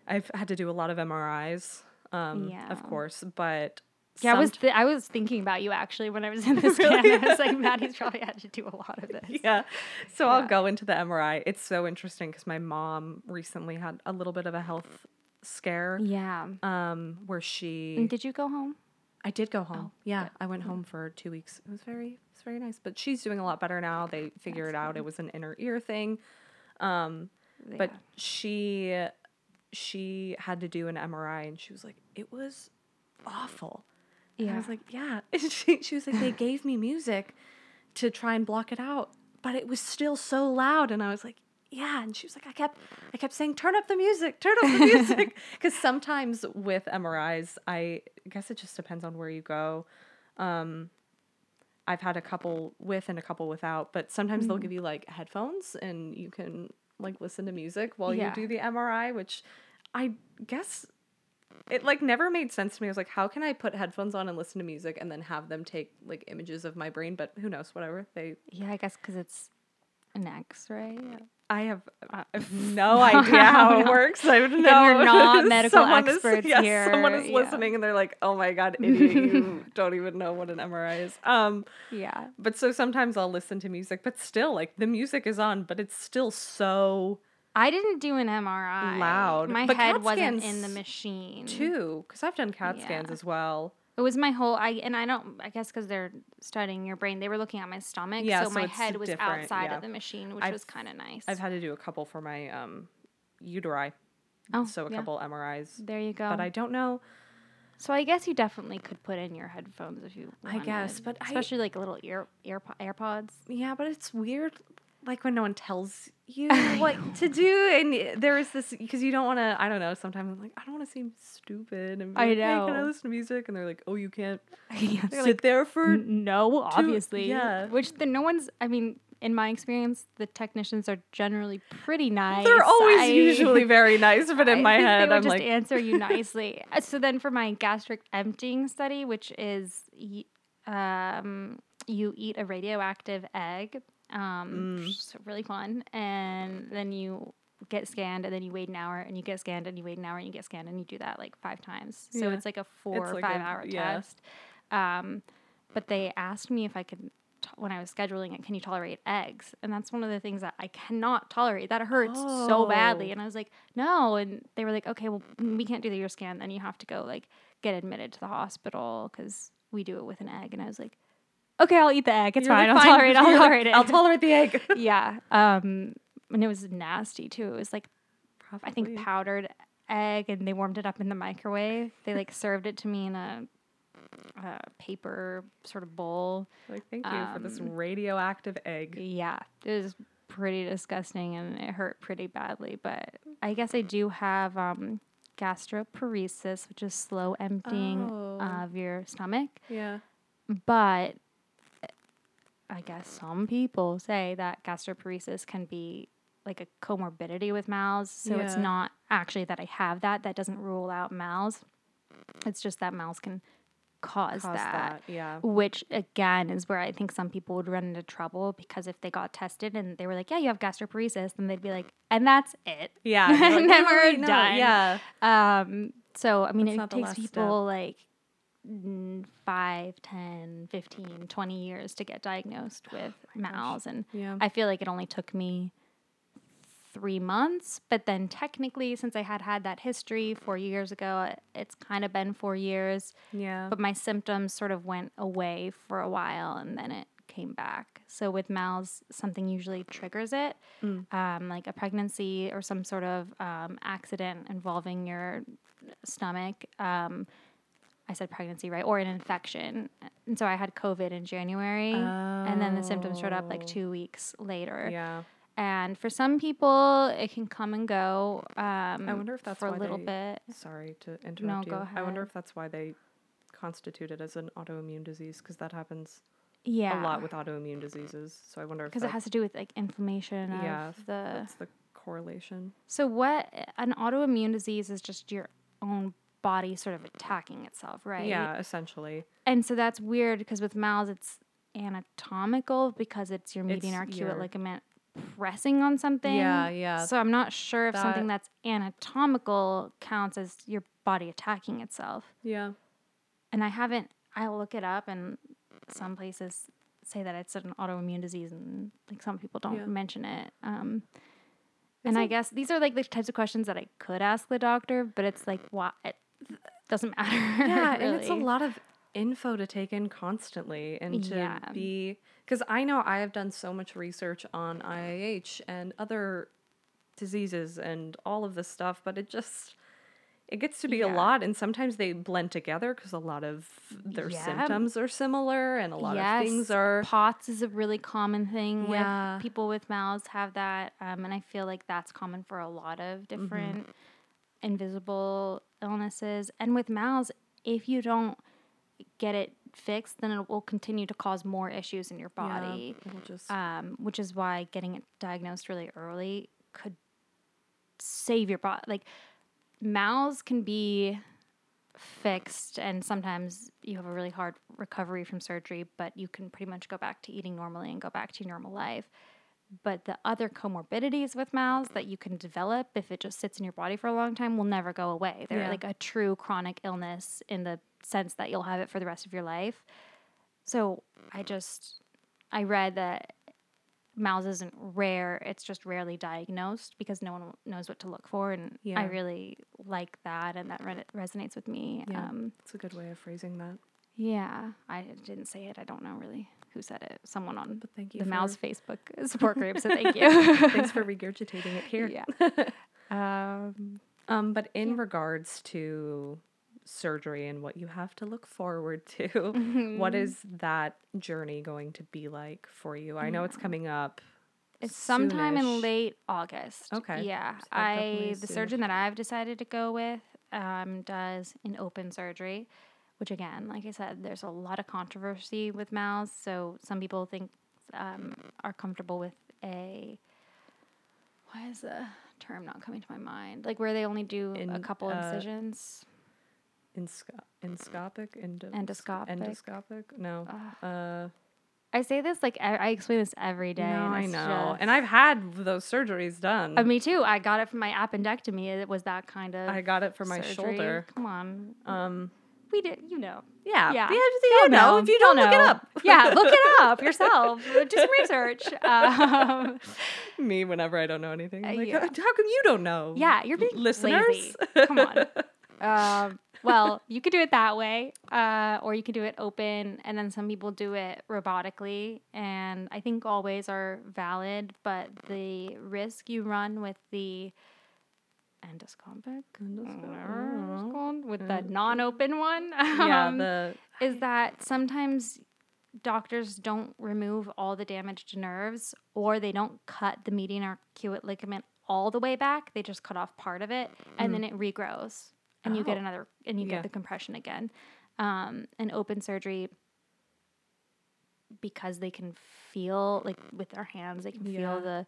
S2: I've had to do a lot of MRIs, um, of course, but
S1: Yeah, I was th- I was thinking about you actually when I was in this
S2: Really?
S1: scan. I was like, Maddie's probably had to do a lot of this.
S2: yeah. So I'll go into the MRI. It's so interesting because my mom recently had a little bit of a health scare,
S1: Yeah.
S2: um, where she
S1: And did you go home?
S2: I did go home.
S1: Oh,
S2: yeah, I went home for two weeks. It was very, it was very nice. But she's doing a lot better now. They figured it out. It was an inner ear thing. Um, but she, she had to do an MRI, and she was like, it was awful. And I was like, yeah. And she, she was like, they gave me music to try and block it out, but it was still so loud, and I was like, yeah. And she was like, I kept, I kept saying, turn up the music, turn up the music, because sometimes with MRIs, I guess it just depends on where you go. Um, I've had a couple with and a couple without, but sometimes they'll
S1: Mm.
S2: give you like headphones and you can like listen to music while
S1: Yeah.
S2: you do the MRI, which I guess it like never made sense to me. I was like, how can I put headphones on and listen to music and then have them take like images of my brain? But who knows, whatever. They
S1: Yeah, I guess because it's an X-ray.
S2: I have, I have no idea how it works. I
S1: Again,
S2: know.
S1: we're not medical
S2: Someone is-
S1: experts
S2: yes,
S1: here,
S2: Someone is
S1: yeah.
S2: listening and they're like, "Oh my god, idiot! You don't even know what an MRI is." Um,
S1: Yeah.
S2: but so sometimes I'll listen to music, but still, like the music is on, but it's still so
S1: I didn't do an MRI.
S2: Loud.
S1: My
S2: But
S1: head wasn't in the
S2: scans
S1: machine.
S2: too. Because I've done CAT scans
S1: Mm-hmm.
S2: As well.
S1: It was my whole. I and I don't. I guess because they're studying your brain, they were looking at my stomach.
S2: Yeah,
S1: so,
S2: so
S1: my head was outside
S2: yeah.
S1: of the machine, which
S2: I've-
S1: was kind of nice.
S2: I've had to do a couple for my um uteri,
S1: oh,
S2: so a
S1: yeah.
S2: couple MRIs.
S1: There you go.
S2: But I don't know.
S1: so I guess you definitely could put in your headphones if you.
S2: I guess,
S1: wanted,
S2: but I-
S1: especially like little ear ear AirPods.
S2: Yeah, but it's weird, like when no one tells you what
S1: know.
S2: to do, and there is this because you don't want to. I don't know. Sometimes I'm like, I don't want to seem stupid, and
S1: I
S2: like, Hey, can I
S1: know.
S2: listen to music? And they're like, Oh, you can't
S1: yeah,
S2: sit there for.
S1: N- no, obviously.
S2: yeah.
S1: Which the no one's. I mean, in my experience, the technicians are generally pretty nice.
S2: They're always
S1: I-
S2: usually very nice, but in
S1: I
S2: my head, I'm
S1: just
S2: like,
S1: answer you nicely. Uh, so then, for my gastric emptying study, which is um, you eat a radioactive egg, um,
S2: Mm.
S1: really fun, and then you get scanned, and then you wait an hour, and you get scanned, and you wait an hour, and you get scanned, and you do that like five times. So
S2: Yeah.
S1: it's like a four or
S2: like
S1: five
S2: a-
S1: hour
S2: yeah.
S1: test. Um, but they asked me if I could. t- When I was scheduling it, can you tolerate eggs? And that's one of the things that I cannot tolerate. That hurts so badly.
S2: Oh.
S1: And I was like, no. And they were like, okay, well, mm, we can't do the ear scan. Then you have to go like get admitted to the hospital because we do it with an egg. And I was like, okay, I'll eat the egg. It's
S2: You're
S1: fine. I'll tolerate. I'll tolerate it.
S2: I'll tolerate the egg.
S1: yeah. Um, and it was nasty too. It was like I think powdered egg, and they warmed it up in the microwave. They like served it to me in a, a paper sort of bowl.
S2: Like, thank you for this
S1: um,
S2: radioactive egg.
S1: Yeah, it was pretty disgusting and it hurt pretty badly. But I guess I do have um, gastroparesis, which is slow emptying
S2: Oh.
S1: of your stomach.
S2: Yeah.
S1: But I guess some people say that gastroparesis can be like a comorbidity with MALS. So it's not actually that I have that. That doesn't rule out MALS. It's just that MALS can cause,
S2: Cause
S1: that.
S2: that. Yeah.
S1: Which again is where I think some people would run into trouble because if they got tested and they were like, "Yeah, you have gastroparesis," then they'd be like, "And that's it."
S2: Yeah.
S1: And
S2: like,
S1: then
S2: "Oh,
S1: we're
S2: no."
S1: done.
S2: Yeah.
S1: Um, so, I mean,
S2: That's
S1: it takes people like mm, 5, 10, 15, 20 years to get diagnosed with
S2: Oh my gosh.
S1: And
S2: Yeah.
S1: I feel like it only took me three months. But then technically, since I had had that history four years ago, it- it's kind of been four years.
S2: yeah.
S1: But my symptoms sort of went away for a while and then it came back. So with MALS, something usually triggers it,
S2: Mm.
S1: um, like a pregnancy or some sort of um, accident involving your stomach. Um, I said pregnancy, right? Or an infection. And so I had COVID in January, and then the symptoms showed up like
S2: Oh.
S1: two weeks later.
S2: Yeah.
S1: And for some people, it can come and go. Um,
S2: I wonder if that's
S1: for
S2: why
S1: a little
S2: they-
S1: bit.
S2: Sorry to interrupt you.
S1: go ahead.
S2: I wonder if that's why they constitute it as an autoimmune disease because that happens
S1: Yeah,
S2: a lot with autoimmune diseases. So I wonder if
S1: because it has to do with like inflammation of
S2: yeah
S1: the
S2: that's the correlation.
S1: So what an autoimmune disease is just your own body sort of attacking itself, right?
S2: Yeah, essentially.
S1: And so that's weird because with MALS it's anatomical because it's your median arcuate
S2: your-
S1: ligament pressing on something.
S2: Yeah, yeah.
S1: So I'm not sure if something that's anatomical counts as your body attacking itself.
S2: Yeah.
S1: And I haven't I'll look it up and some places say that it's an autoimmune disease and like some people don't
S2: Yeah.
S1: mention it. Um and I guess these are like the types of questions that I could ask the doctor, but it's like, why? Doesn't matter.
S2: Yeah, and it's a lot of info to take in constantly and to
S1: Yeah.
S2: be because I know I have done so much research on IIH and other diseases and all of this stuff, but it just it gets to be
S1: Yeah.
S2: a lot and sometimes they blend together because a lot of their
S1: Yeah.
S2: symptoms are similar and a lot of things are
S1: POTS is a really common thing
S2: Yeah.
S1: with people with MALS have that, um, and I feel like that's common for a lot of
S2: Mm-hmm.
S1: Invisible illnesses. And with MALS, if you don't get it fixed, then it will continue to cause more issues in your
S2: Yeah,
S1: body.
S2: it'll just
S1: Um, which is why getting it diagnosed really early could save your body. Like MALS can be fixed and sometimes you have a really hard recovery from surgery but you can pretty much go back to eating normally and go back to your normal life but the other comorbidities with MALS that you can develop if it just sits in your body for a long time will never go away they're
S2: Yeah.
S1: like a true chronic illness in the sense that you'll have it for the rest of your life so i just i read that MALS isn't rare it's just rarely diagnosed because no one knows what to look for and i really like that and that re- resonates with me
S2: Yeah.
S1: um,
S2: it's a good way of phrasing that.
S1: yeah i didn't say it i don't know really who said it someone on
S2: But thank you
S1: the MALS facebook support group so thank you
S2: thanks for regurgitating it here.
S1: yeah um,
S2: Um, but in regards to surgery and what you have to look forward to, what
S1: Mm-hmm.
S2: is that journey going to be like for you? I know it's coming up.
S1: It's sometime in late August.
S2: Okay.
S1: Yeah.
S2: So
S1: I the
S2: soonish.
S1: surgeon that I've decided to go with um, does an open surgery, which again, like I said, there's a lot of controversy with MALS. So some people think um, are comfortable with a why is the term not coming to my mind? Like where they only do a couple
S2: uh,
S1: incisions.
S2: Insco- endoscopic? Endo-
S1: Endoscopic.
S2: Endoscopic? No. Uh,
S1: I say this like I, I explain this every day.
S2: no, I know. And I've had those surgeries done.
S1: Uh, me too. I got it from my appendectomy. It was that kind of.
S2: I got it for my
S1: surgery.
S2: shoulder.
S1: Come on,
S2: Um,
S1: we did. You know.
S2: yeah.
S1: Yeah.
S2: You, don't know. If you don't,
S1: You'll
S2: look it up.
S1: yeah, look it up yourself. Do some research. Um,
S2: Me, whenever I don't know anything.
S1: Uh,
S2: like,
S1: yeah.
S2: how, how come you don't know?
S1: yeah, you're being
S2: Listeners?
S1: lazy. Come on. Um, well, you could do it that way, uh, or you could do it open, and then some people do it robotically. And I think all ways are valid, but the risk you run with the endoscopic, whatever it's called, with the non-open one,
S2: yeah,
S1: um,
S2: the
S1: is that sometimes doctors don't remove all the damaged nerves or they don't cut the median arcuate ligament all the way back. They just cut off part of it and then it regrows and you get
S2: Oh.
S1: another and you
S2: Yeah.
S1: get the compression again. Um, and open surgery because they can feel like with their hands they can
S2: Yeah.
S1: feel the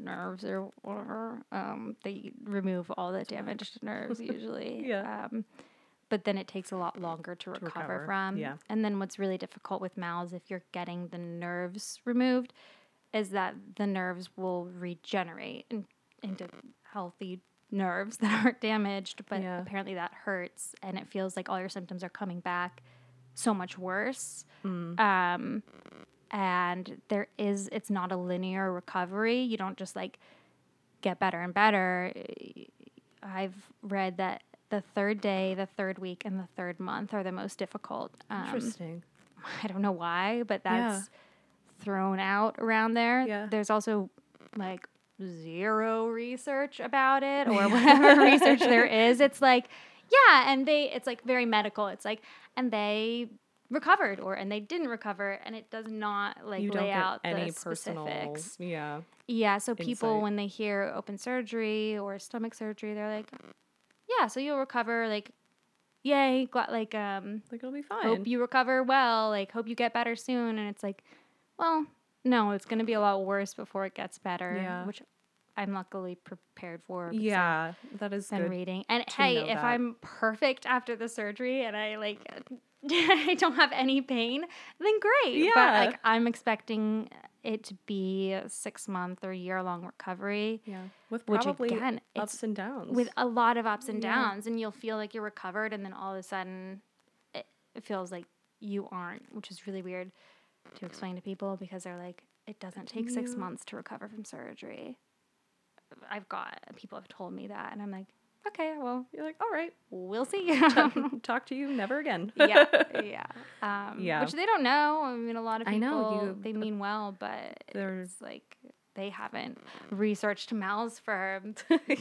S1: nerves or whatever. Um, they remove all the damaged nerves usually.
S2: Yeah.
S1: Um, but then it takes a lot longer to recover,
S2: recover,
S1: from.
S2: yeah.
S1: And then what's really difficult with MALS if you're getting the nerves removed is that the nerves will regenerate in, into healthy nerves that aren't damaged, but
S2: Yeah.
S1: apparently that hurts and it feels like all your symptoms are coming back so much worse.
S2: Mm.
S1: Um, and there is, it's not a linear recovery. You don't just like get better and better. I've read that the third day, the third week, and the third month are the most difficult. Um,
S2: interesting.
S1: I don't know why, but
S2: Yeah.
S1: that's thrown out around there.
S2: Yeah.
S1: There's also like zero research about it or whatever research there is. It's like, yeah, and they it's like very medical. It's like and they recovered or and they didn't recover and it does not like
S2: you
S1: lay out
S2: any
S1: the
S2: personal.
S1: specifics.
S2: Yeah.
S1: Yeah, so people
S2: insight.
S1: when they hear open surgery or stomach surgery, they're like, yeah, so you'll recover like yay, got like um
S2: Like it'll be fine.
S1: hope you recover well, like hope you get better soon and it's like, well, no, it's going to be a lot worse before it gets better,
S2: Yeah.
S1: which I'm luckily prepared for.
S2: yeah, that is
S1: been reading. And hey, if
S2: that.
S1: I'm perfect after the surgery and I like I don't have any pain, then great.
S2: Yeah.
S1: But like I'm expecting it to be a 6 month or year long recovery
S2: Yeah, with
S1: which
S2: probably
S1: again,
S2: ups and downs.
S1: with a lot of ups and
S2: Yeah.
S1: downs and you'll feel like you're recovered and then all of a sudden it, it feels like you aren't which is really weird to explain to people because they're like it doesn't take six
S2: Yeah.
S1: months to recover from surgery i've got people have told me that and i'm like okay well
S2: You're like, all right,
S1: we'll see
S2: talk to you never again.
S1: yeah yeah um,
S2: Yeah.
S1: which they don't know i mean a lot of people, I
S2: know, you-
S1: they mean well but
S2: They're-
S1: like they haven't researched MALS for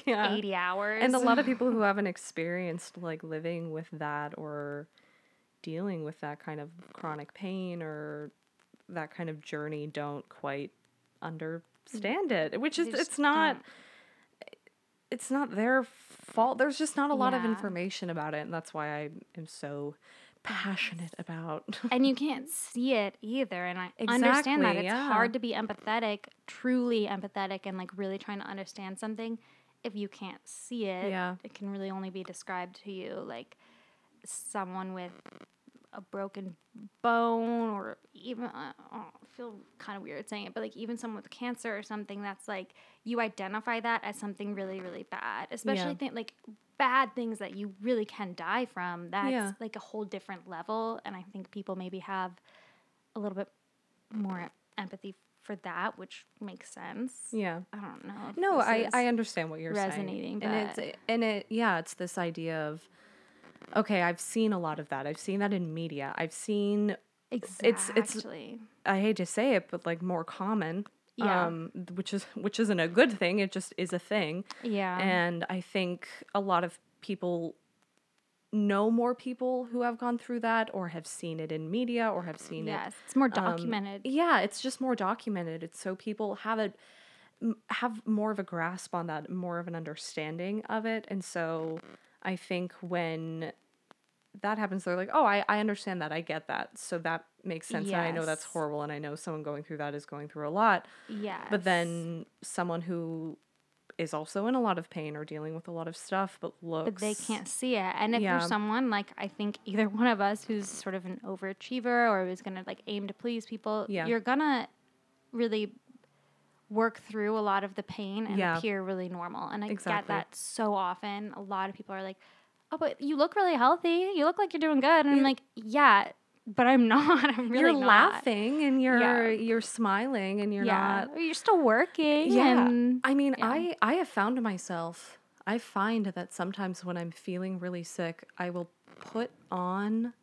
S2: yeah.
S1: 80 hours.
S2: And a lot of people who haven't experienced like living with that or dealing with that kind of chronic pain or that kind of journey don't quite understand it, which is
S1: They
S2: it's not
S1: don't.
S2: It's not their fault. There's just not a lot of information about it, and that's why I am so passionate about.
S1: and you can't see it either. And I understand that. It's
S2: yeah.
S1: hard to be empathetic, truly empathetic, and like really trying to understand something if you can't see it.
S2: Yeah.
S1: It can really only be described to you like someone with a broken bone or even, uh, oh, I feel kind of weird saying it, but like even someone with cancer or something that's like you identify that as something really, really bad, especially
S2: Yeah.
S1: think like bad things that you really can die from. That's
S2: Yeah.
S1: like a whole different level. And I think people maybe have a little bit more empathy for that, which makes sense.
S2: yeah.
S1: I don't know.
S2: No, I, I understand what you're
S1: resonating,
S2: saying. And it's and it yeah, it's this idea of okay, I've seen a lot of that. I've seen that in media. I've seen
S1: exactly.
S2: it's- it's- I hate to say it, but like more common.
S1: Yeah.
S2: Um, which is which isn't a good thing. It just is a thing.
S1: yeah.
S2: And I think a lot of people know more people who have gone through that or have seen it in media or have seen it
S1: yes, it's more
S2: um,
S1: documented.
S2: yeah, it's just more documented. It's so people have it have more of a grasp on that, more of an understanding of it. And so I think when that happens, they're like, oh, I, I understand that. I get that. So that makes sense. And I know that's horrible. And I know someone going through that is going through a lot.
S1: yes.
S2: But then someone who is also in a lot of pain or dealing with a lot of stuff, but looks.
S1: but they can't see it. And if
S2: Yeah.
S1: you're someone like I think either one of us who's sort of an overachiever or who's gonna like aim to please people,
S2: Yeah.
S1: you're gonna really work through a lot of the pain and
S2: Yeah.
S1: appear really normal. And I get that so often. A lot of people are like, "Oh, but you look really healthy. You look like you're doing good." And I'm like, "Yeah, but I'm not. I'm really
S2: you're
S1: not."
S2: laughing and you're
S1: Yeah.
S2: you're smiling and you're
S1: yeah,
S2: not
S1: you're still working.
S2: Yeah.
S1: and-
S2: I mean,
S1: yeah.
S2: I I have found myself I find that sometimes when I'm feeling really sick, I will put on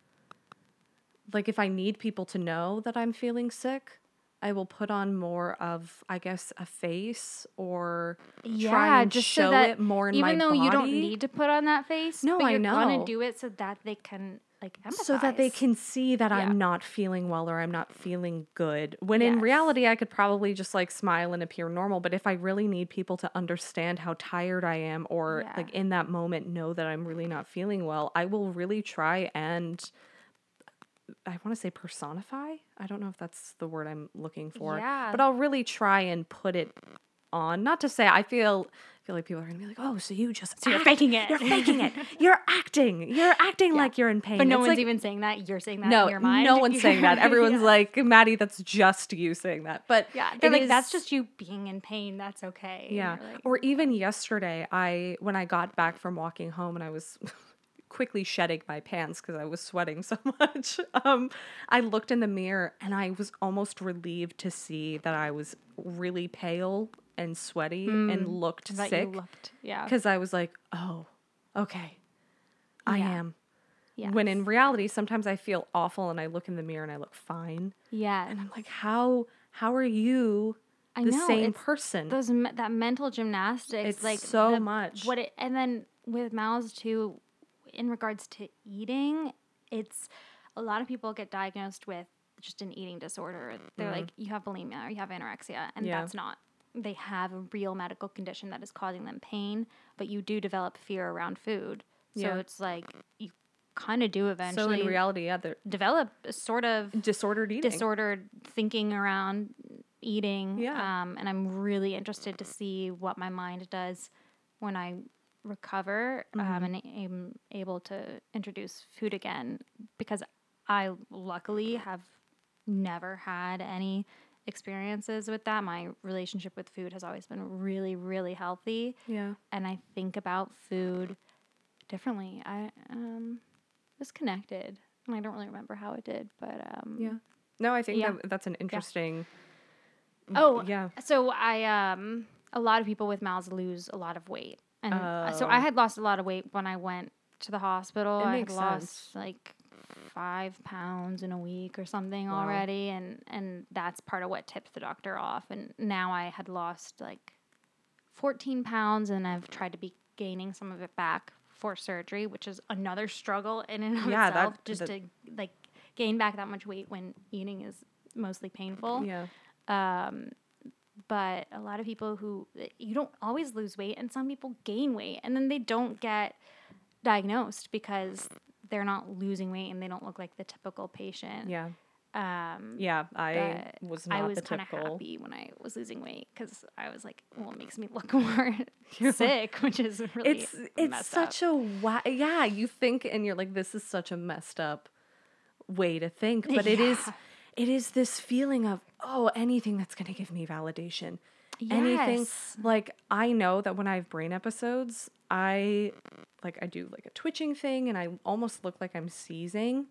S2: like if I need people to know that I'm feeling sick, I will put on more of I guess a face or try
S1: yeah,
S2: and
S1: just
S2: show
S1: so that
S2: it more in my body even
S1: though you don't need to put on that face,
S2: No,
S1: but
S2: I
S1: you're gonna do it so that they can like empathize.
S2: so that they can see that
S1: Yeah.
S2: I'm not feeling well or I'm not feeling good. When in reality, I could probably just like smile and appear normal. But if I really need people to understand how tired I am or
S1: Yeah.
S2: like in that moment know that I'm really not feeling well, I will really try and I want to say personify. I don't know if that's the word I'm looking for.
S1: Yeah.
S2: But I'll really try and put it on. Not to say I feel I feel like people are gonna be like, oh, so you just
S1: So you're faking it.
S2: You're faking it. You're acting. You're acting like you're in pain.
S1: But no
S2: It's
S1: one's
S2: like,
S1: even saying that. You're saying that
S2: no,
S1: in your mind.
S2: no one's saying that. Everyone's
S1: Yeah.
S2: like, Maddie, that's just you saying that. But
S1: yeah, they're like, that's just you being in pain. That's okay.
S2: Yeah.
S1: like,
S2: Or even yesterday, I when I got back from walking home and I was quickly shedding my pants because I was sweating so much. Um, I looked in the mirror and I was almost relieved to see that I was really pale and sweaty and looked
S1: that
S2: sick
S1: you looked. Yeah.
S2: because I was like, oh, okay, I
S1: Yeah.
S2: am.
S1: Yeah.
S2: When in reality, sometimes I feel awful and I look in the mirror and I look fine.
S1: yeah.
S2: And I'm like, how how are you
S1: I
S2: the
S1: know,
S2: same person?
S1: those that mental gymnastics
S2: It's
S1: like
S2: so
S1: the-
S2: much.
S1: what it and then with MALS too in regards to eating it's a lot of people get diagnosed with just an eating disorder they're like you have bulimia or you have anorexia and.
S2: Yeah.
S1: that's not they have a real medical condition that is causing them pain but you do develop fear around food so
S2: Yeah.
S1: it's like you kind of do
S2: so
S1: eventually
S2: in reality, yeah,
S1: develop a sort of
S2: disordered eating.
S1: disordered thinking around eating.
S2: Yeah.
S1: Um, and I'm really interested to see what my mind does when I recover
S2: Mm-hmm.
S1: um, and am able to introduce food again because I luckily have never had any experiences with that. My relationship with food has always been really, really healthy.
S2: yeah.
S1: And I think about food differently. I um, was connected. And I don't really remember how it did, but um,
S2: Yeah. No, I think
S1: Yeah.
S2: that that's an interesting.
S1: Oh,
S2: yeah.
S1: So I um a lot of people with MALS lose a lot of weight. And uh, so
S2: Oh.
S1: I had lost a lot of weight when I went to the hospital.
S2: It
S1: I
S2: makes
S1: had lost
S2: sense.
S1: like five pounds in a week or something
S2: Wow.
S1: already, and and that's part of what tipped the doctor off. And now I had lost like fourteen pounds, and I've tried to be gaining some of it back for surgery, which is another struggle in and of
S2: Yeah, that-
S1: just
S2: that-
S1: to like gain back that much weight when eating is mostly painful.
S2: Yeah.
S1: Um, but a lot of people who you don't always lose weight, and some people gain weight, and then they don't get diagnosed because they're not losing weight and they don't look like the typical patient.
S2: Yeah.
S1: Um,
S2: Yeah. I was not
S1: I was kind of happy when I was losing weight because I was like, well, it makes me look more sick, which is really
S2: It's it's such
S1: up.
S2: a wa- yeah. You think and you're like, this is such a messed up way to think, but it is
S1: Yeah.
S2: It is this feeling of oh, anything that's gonna give me validation. Anything like I know that when I have brain episodes, I like I do like a twitching thing and I almost look like I'm seizing.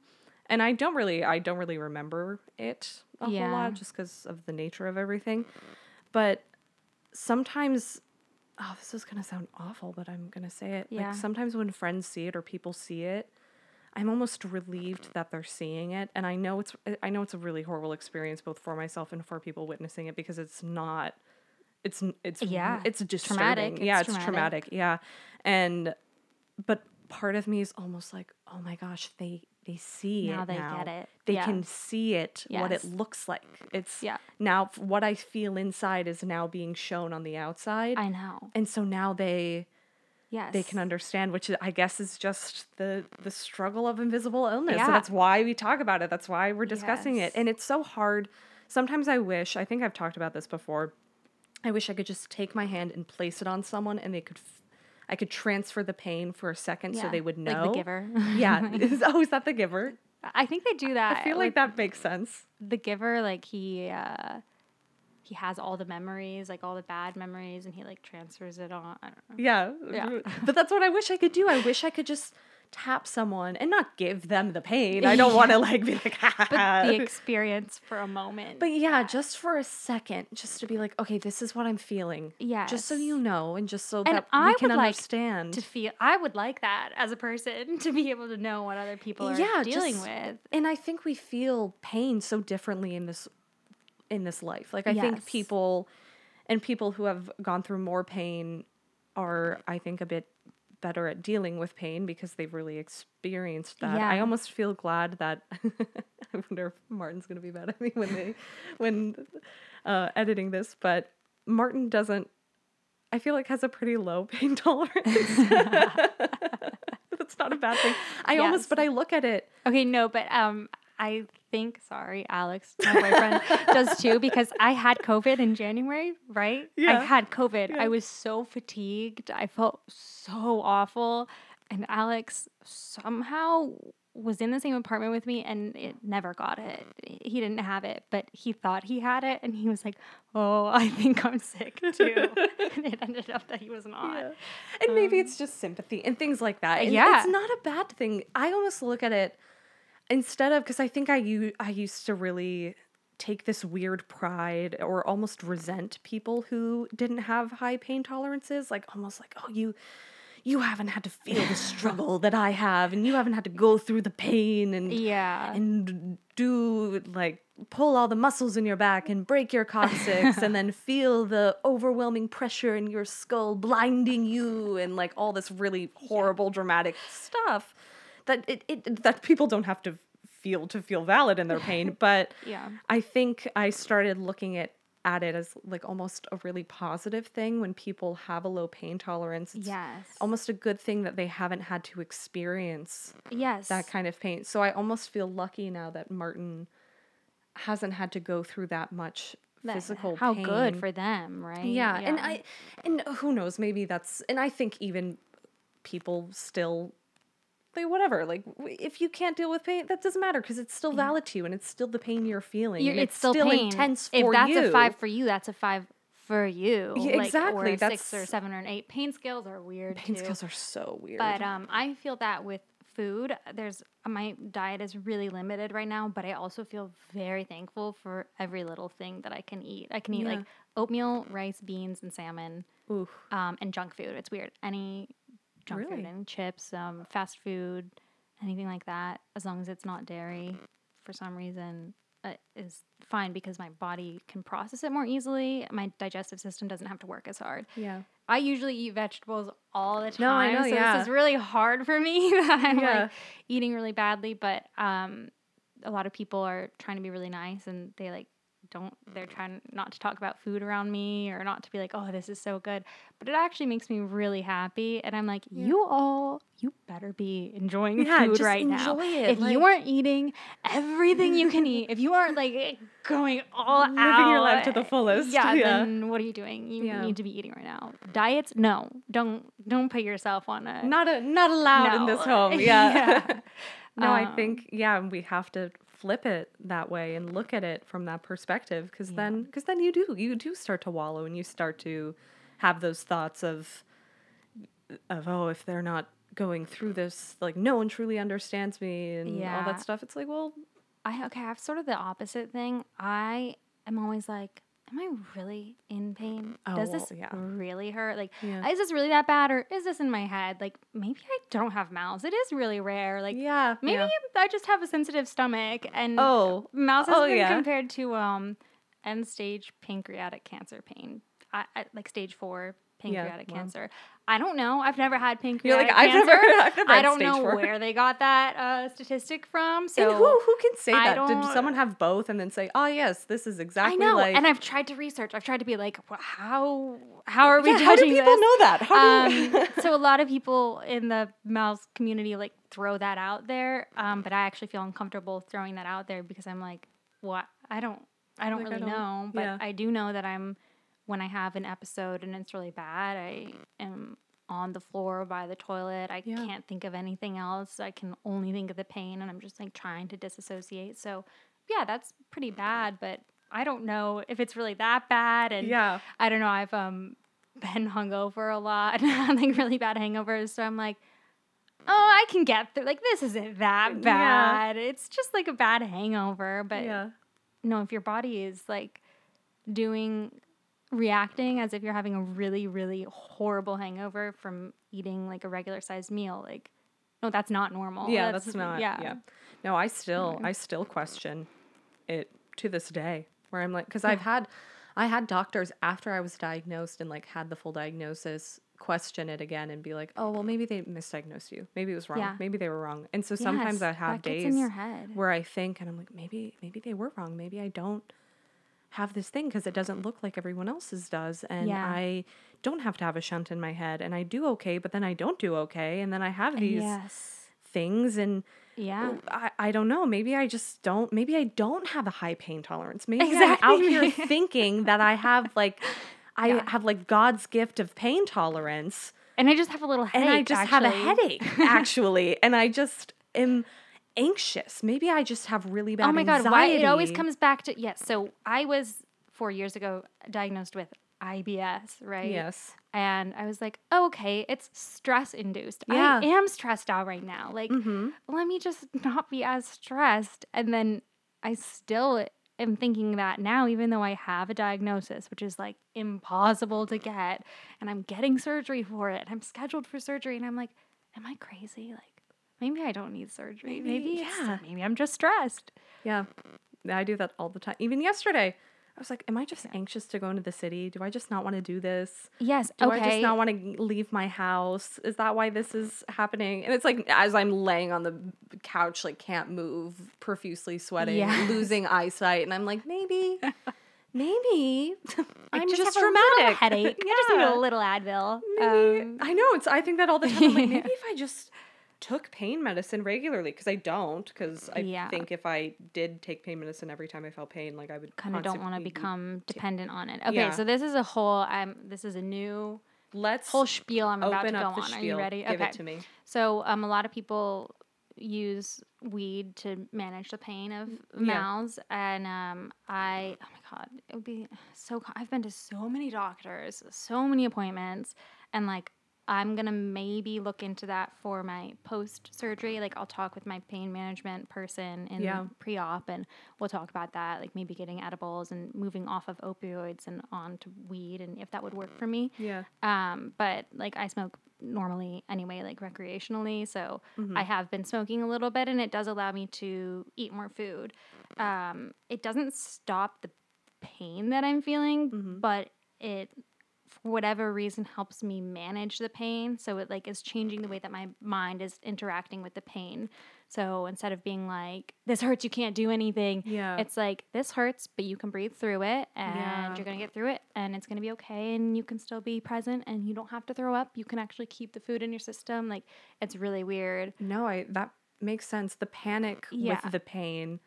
S2: And I don't really I don't really remember it a whole lot just because of the nature of everything. But sometimes oh, this is gonna sound awful, but I'm gonna say it.
S1: Yeah.
S2: Like sometimes when friends see it or people see it, I'm almost relieved that they're seeing it. And I know it's I know it's a really horrible experience both for myself and for people witnessing it because it's not it's it's
S1: Yeah,
S2: it's disturbing.
S1: traumatic,
S2: Yeah,
S1: it's
S2: it's traumatic. Yeah. And but part of me is almost like, oh my gosh, they they see
S1: Now
S2: it
S1: they
S2: now.
S1: get it.
S2: They
S1: Yeah.
S2: can see it what it looks like. It's
S1: Yeah.
S2: now what I feel inside is now being shown on the outside.
S1: I know.
S2: and so now they
S1: Yes.
S2: they can understand which i guess is just the the struggle of invisible illness
S1: Yeah.
S2: so that's why we talk about it that's why we're discussing
S1: Yes.
S2: it and it's so hard sometimes i wish i think i've talked about this before i wish i could just take my hand and place it on someone and they could f- i could transfer the pain for a second so they would know
S1: Like the giver.
S2: yeah Is- oh is that the giver
S1: I think they do that.
S2: i feel like that makes sense
S1: the giver like he uh he has all the memories like all the bad memories and he like transfers it on i don't know
S2: Yeah.
S1: Yeah.
S2: But that's what I wish I could do. I wish I could just tap someone and not give them the pain. I don't want to like be like,
S1: but the experience for a moment
S2: But yeah, just for a second, just to be like, okay, this is what I'm feeling. Yeah. Just so you know, and just so
S1: And
S2: that
S1: I
S2: we can
S1: would like
S2: understand.
S1: to feel i would like that as a person to be able to know what other people are
S2: Yeah,
S1: dealing
S2: just-
S1: with
S2: and I think we feel pain so differently in this in this life. Like I think people and people who have gone through more pain are I think a bit better at dealing with pain because they've really experienced that. I almost feel glad that I wonder if Martin's going to be mad at me when they when uh, editing this, but Martin doesn't I feel like has a pretty low pain tolerance. That's not a bad thing. I almost but I look at it
S1: okay no but um i think sorry alex my boyfriend does too because i had covid in january right
S2: Yeah.
S1: i had covid
S2: Yeah.
S1: i was so fatigued i felt so awful and alex somehow was in the same apartment with me and it never got it he didn't have it but he thought he had it and he was like oh i think i'm sick too and it ended up that he was not
S2: Yeah. And maybe um, it's just sympathy and things like that. And
S1: yeah.
S2: It's not a bad thing. I almost look at it instead of because I think I u- I used to really take this weird pride or almost resent people who didn't have high pain tolerances like almost like oh you you haven't had to feel the struggle that I have and you haven't had to go through the pain and
S1: yeah.
S2: and do like pull all the muscles in your back and break your coccyx and then feel the overwhelming pressure in your skull blinding you and like all this really horrible dramatic stuff that it, it that people don't have to feel to feel valid in their pain but
S1: yeah.
S2: I think i started looking at at it as like almost a really positive thing when people have a low pain tolerance. It's
S1: yes.
S2: almost a good thing that they haven't had to experience
S1: yes.
S2: that kind of pain. So I almost feel lucky now that Martin hasn't had to go through that much
S1: that-
S2: physical
S1: how
S2: pain.
S1: good for them right?
S2: Yeah, and I and who knows, maybe that's and I think even people still like whatever, like if you can't deal with pain, that doesn't matter because it's still valid to you and it's still the pain you're feeling.
S1: You're,
S2: and
S1: it's, still, pain.
S2: intense
S1: if that's
S2: you.
S1: a five for you, that's a five for you.
S2: Yeah,
S1: like,
S2: exactly,
S1: Or a six or seven or an eight. Pain scales are weird
S2: pain
S1: too.
S2: scales are so weird.
S1: But um, I feel that with food, there's my diet is really limited right now. But I also feel very thankful for every little thing that I can eat. I can eat
S2: Yeah.
S1: like oatmeal, rice, beans, and salmon,
S2: Oof.
S1: um, and junk food. It's weird. Any junk
S2: Really?
S1: food and chips, um, fast food. anything like that, as long as it's not dairy, for some reason, uh, is fine because my body can process it more easily. My digestive system doesn't have to work as hard.
S2: Yeah.
S1: I usually eat vegetables all the time.
S2: No, I know,
S1: so
S2: yeah.
S1: this is really hard for me that I'm
S2: Yeah.
S1: like eating really badly. But um, a lot of people are trying to be really nice and they like don't they're trying not to talk about food around me or not to be like, oh, this is so good. But it actually makes me really happy. And I'm like, you all you better be enjoying
S2: Yeah,
S1: food right now.
S2: it,
S1: If you aren't eating everything you can eat, if you aren't like going all out
S2: Living
S1: out,
S2: your life to the fullest,
S1: yeah,
S2: yeah.
S1: then what are you doing? You
S2: Yeah.
S1: need to be eating right now. Diets, no, don't don't put yourself on a
S2: Not a, not allowed in this
S1: No.
S2: home. Yeah.
S1: Yeah.
S2: no, I
S1: Um,
S2: think yeah, we have to flip it that way and look at it from that perspective because
S1: Yeah.
S2: then because then you do you do start to wallow and you start to have those thoughts of of oh if they're not going through this like no one truly understands me and all that stuff. It's like well
S1: I okay, I have sort of the opposite thing. I am always like, am I really in pain?
S2: Oh,
S1: Does
S2: well,
S1: this
S2: yeah.
S1: really hurt? Like,
S2: Yeah.
S1: is this really that bad, or is this in my head? Like, maybe I don't have MALS. It is really rare. Like,
S2: yeah
S1: maybe
S2: yeah.
S1: I just have a sensitive stomach, and
S2: oh
S1: MALS has
S2: Oh,
S1: been compared to um end stage pancreatic cancer pain, I, I, like stage four pancreatic
S2: wow.
S1: I don't know. I've never had pink.
S2: you're
S1: pancreatic
S2: like I've
S1: cancer.
S2: never I've never
S1: I don't know
S2: four.
S1: where they got that uh, statistic from. So
S2: and who who can say
S1: I
S2: that? Did someone have both and then say, "Oh yes, this is exactly
S1: I know,
S2: like."
S1: and I've tried to research. I've tried to be like, "Wha- how how are we
S2: yeah, how do people
S1: this?
S2: know that? How do
S1: um, so a lot of people in the MALS community like throw that out there, um, but I actually feel uncomfortable throwing that out there because I'm like, what? I don't, I don't
S2: Like, I
S1: really
S2: don't-
S1: know, but
S2: yeah.
S1: I do know that I'm when I have an episode and it's really bad, I am on the floor by the toilet. I
S2: Yeah.
S1: can't think of anything else. I can only think of the pain, and I'm just like trying to disassociate. So yeah, that's pretty bad, but. I don't know if it's really that bad, and
S2: yeah.
S1: I don't know. I've um been hungover a lot, like really bad hangovers. So I'm like, oh, I can get through. Like this isn't that
S2: Yeah.
S1: bad. It's just like a bad hangover. But
S2: yeah.
S1: no, if your body is like doing reacting as if you're having a really really horrible hangover from eating like a regular sized meal, like no, that's not normal.
S2: Yeah, that's, not. Yeah.
S1: Yeah.
S2: No, I still, I still question it to this day. Where I'm like, because I've had, I had doctors after I was diagnosed and like had the full diagnosis question it again and be like, oh well, maybe they misdiagnosed you. Maybe it was wrong.
S1: Yeah.
S2: Maybe they were wrong. And so sometimes
S1: Yes,
S2: I have days
S1: in your head.
S2: where I think and I'm like, maybe, maybe they were wrong. Maybe I don't have this thing because it doesn't look like everyone else's does and
S1: Yeah.
S2: I don't have to have a shunt in my head and I do okay, but then I don't do okay and then I have these
S1: Yes.
S2: things and
S1: Yeah.
S2: I, I don't know. Maybe I just don't. Maybe I don't have a high pain tolerance. Maybe
S1: Exactly.
S2: I'm out here thinking that I have like, I
S1: Yeah.
S2: have like God's gift of pain tolerance,
S1: And I just have a little headache.
S2: and I just have a headache actually, and I just am anxious. Maybe I just have really bad.
S1: Oh my god, why it always comes back to yes. So I was four years ago diagnosed with IBS, right?
S2: Yes.
S1: And I was like, oh, okay, it's stress induced.
S2: Yeah.
S1: I am stressed out right now. Like,
S2: Mm-hmm.
S1: let me just not be as stressed. And then I still am thinking that now, even though I have a diagnosis, which is like impossible to get, and I'm getting surgery for it, I'm scheduled for surgery, and I'm like, am I crazy? Like, maybe I don't need surgery.
S2: Maybe-
S1: Maybe,
S2: yeah.
S1: maybe I'm just stressed.
S2: Yeah, I do that all the time. Even yesterday, I was like, "Am I just anxious to go into the city? Do I just not want to do this?"
S1: Yes.
S2: Do
S1: okay.
S2: I just not want to leave my house? Is that why this is happening? And it's like as I'm laying on the couch, like can't move, profusely sweating,
S1: Yes.
S2: losing eyesight, and I'm like, maybe, maybe I'm
S1: just,
S2: just,
S1: have a little
S2: dramatic.
S1: headache. I just need
S2: Yeah.
S1: a little Advil.
S2: Maybe
S1: Um,
S2: I know it's. I think that all the time. I'm like, maybe if I just took pain medicine regularly, because I don't. Because I
S1: Yeah.
S2: think if I did take pain medicine every time I felt pain, like I would
S1: kind of don't want to become dependent on it. Okay,
S2: Yeah.
S1: so this is a whole. I'm. This is a new
S2: Let's
S1: whole spiel I'm about to go on.
S2: spiel.
S1: Are you ready?
S2: Give
S1: okay.
S2: it to me.
S1: So um, a lot of people use weed to manage the pain of MALS, and um, I. Oh my god, it would be so. I've been to so many doctors, so many appointments, and like I'm gonna maybe look into that for my post surgery. Like I'll talk with my pain management person in
S2: Yeah.
S1: pre op and we'll talk about that, like maybe getting edibles and moving off of opioids and on to weed and if that would work for me.
S2: Yeah.
S1: Um, but like I smoke normally anyway, like recreationally. So
S2: Mm-hmm.
S1: I have been smoking a little bit and it does allow me to eat more food. Um, it doesn't stop the pain that I'm feeling,
S2: Mm-hmm.
S1: but it for whatever reason helps me manage the pain. So it like is changing the way that my mind is interacting with the pain. So instead of being like, this hurts, you can't do anything.
S2: Yeah.
S1: It's like this hurts, but you can breathe through it and
S2: Yeah.
S1: you're gonna get through it and it's gonna be okay and you can still be present and you don't have to throw up. You can actually keep the food in your system. Like it's really weird.
S2: No, I that makes sense. The panic
S1: Yeah.
S2: with the pain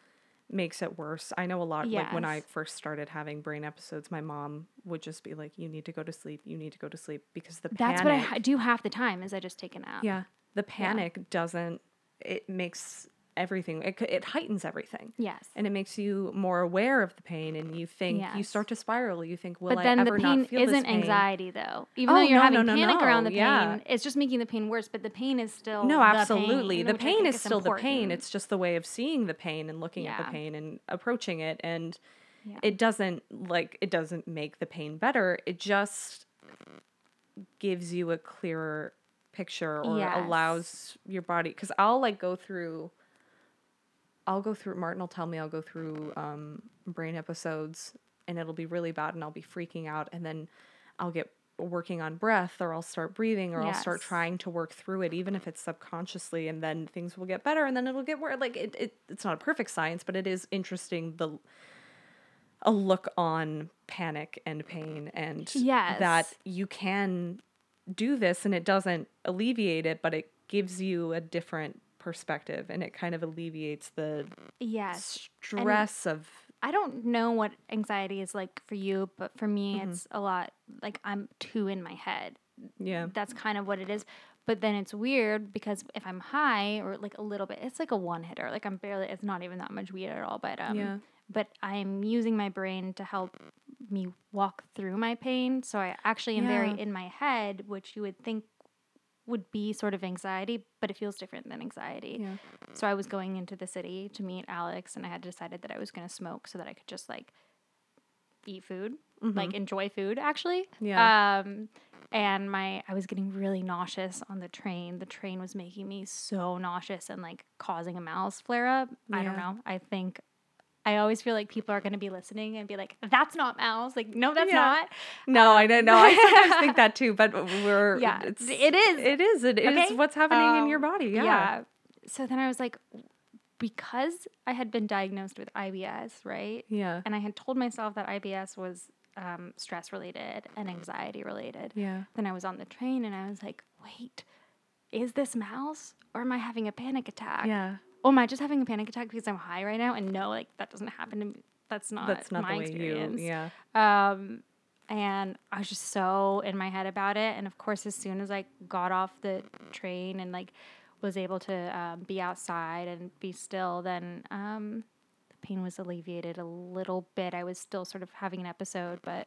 S2: makes it worse. I know a lot like when I first started having brain episodes, my mom would just be like, You need to go to sleep, you need to go to sleep because the
S1: That's
S2: panic
S1: what I do half the time is I just take a nap.
S2: Yeah. The panic doesn't it makes everything it, it heightens everything.
S1: Yes.
S2: And it makes you more aware of the pain and you think you start to spiral. You think, will
S1: But
S2: I
S1: then the
S2: ever
S1: pain
S2: not feel this
S1: isn't
S2: pain?
S1: anxiety though. Even
S2: Oh,
S1: though you're
S2: no,
S1: having
S2: no, no,
S1: panic around the pain,
S2: Yeah.
S1: it's just making the pain worse. But the pain is still
S2: No,
S1: the
S2: absolutely.
S1: pain,
S2: The pain is still the pain. It's just the way of seeing the pain and looking at the pain and approaching it. And
S1: Yeah.
S2: it doesn't like it doesn't make the pain better. It just gives you a clearer picture or
S1: Yes.
S2: allows your body because I'll like go through I'll go through Martin will tell me I'll go through um brain episodes and it'll be really bad and I'll be freaking out and then I'll get working on breath or I'll start breathing or I'll start trying to work through it even if it's subconsciously and then things will get better and then it'll get worse like it, it it's not a perfect science but it is interesting the a look on panic and pain and that you can do this and it doesn't alleviate it but it gives you a different perspective and it kind of alleviates the
S1: yes.
S2: stress of
S1: I don't know what anxiety is like for you, but for me,
S2: Mm-hmm.
S1: it's a lot like I'm too in my head.
S2: yeah
S1: That's kind of what it is. But then it's weird because if I'm high or like a little bit, it's like a one hitter. Like I'm barely, it's not even that much weed at all. But um,
S2: Yeah.
S1: but I'm using my brain to help me walk through my pain. So I actually am very in my head, which you would think would be sort of anxiety, but it feels different than anxiety.
S2: yeah
S1: So I was going into the city to meet Alex, and I had decided that I was going to smoke so that I could just like eat food, like enjoy food actually.
S2: Mm-hmm. Yeah.
S1: Um, and my I was getting really nauseous on the train. The train was making me so nauseous and like causing a MALS flare up. I don't know. I think. I always feel like people are going to be listening and be like, "That's not MALS." Like, no, that's
S2: Yeah.
S1: not.
S2: no i don't know i sometimes think that too but we're
S1: Yeah,
S2: it's,
S1: it is.
S2: it is it is
S1: Okay?
S2: what's happening in your
S1: Um,
S2: body yeah
S1: So then I was like, because I had been diagnosed with IBS, right?
S2: yeah
S1: And I had told myself that IBS was um, stress related and anxiety related.
S2: yeah
S1: Then I was on the train and I was like, wait, is this MALS or am I having a panic attack?
S2: yeah
S1: Oh, am I just having a panic attack because I'm high right now? And no, like that doesn't happen to me. That's not
S2: that's not
S1: my
S2: the way
S1: experience.
S2: you yeah
S1: Um, and I was just so in my head about it. And of course, as soon as I got off the train and like was able to um, be outside and be still, then um, the pain was alleviated a little bit. I was still sort of having an episode, but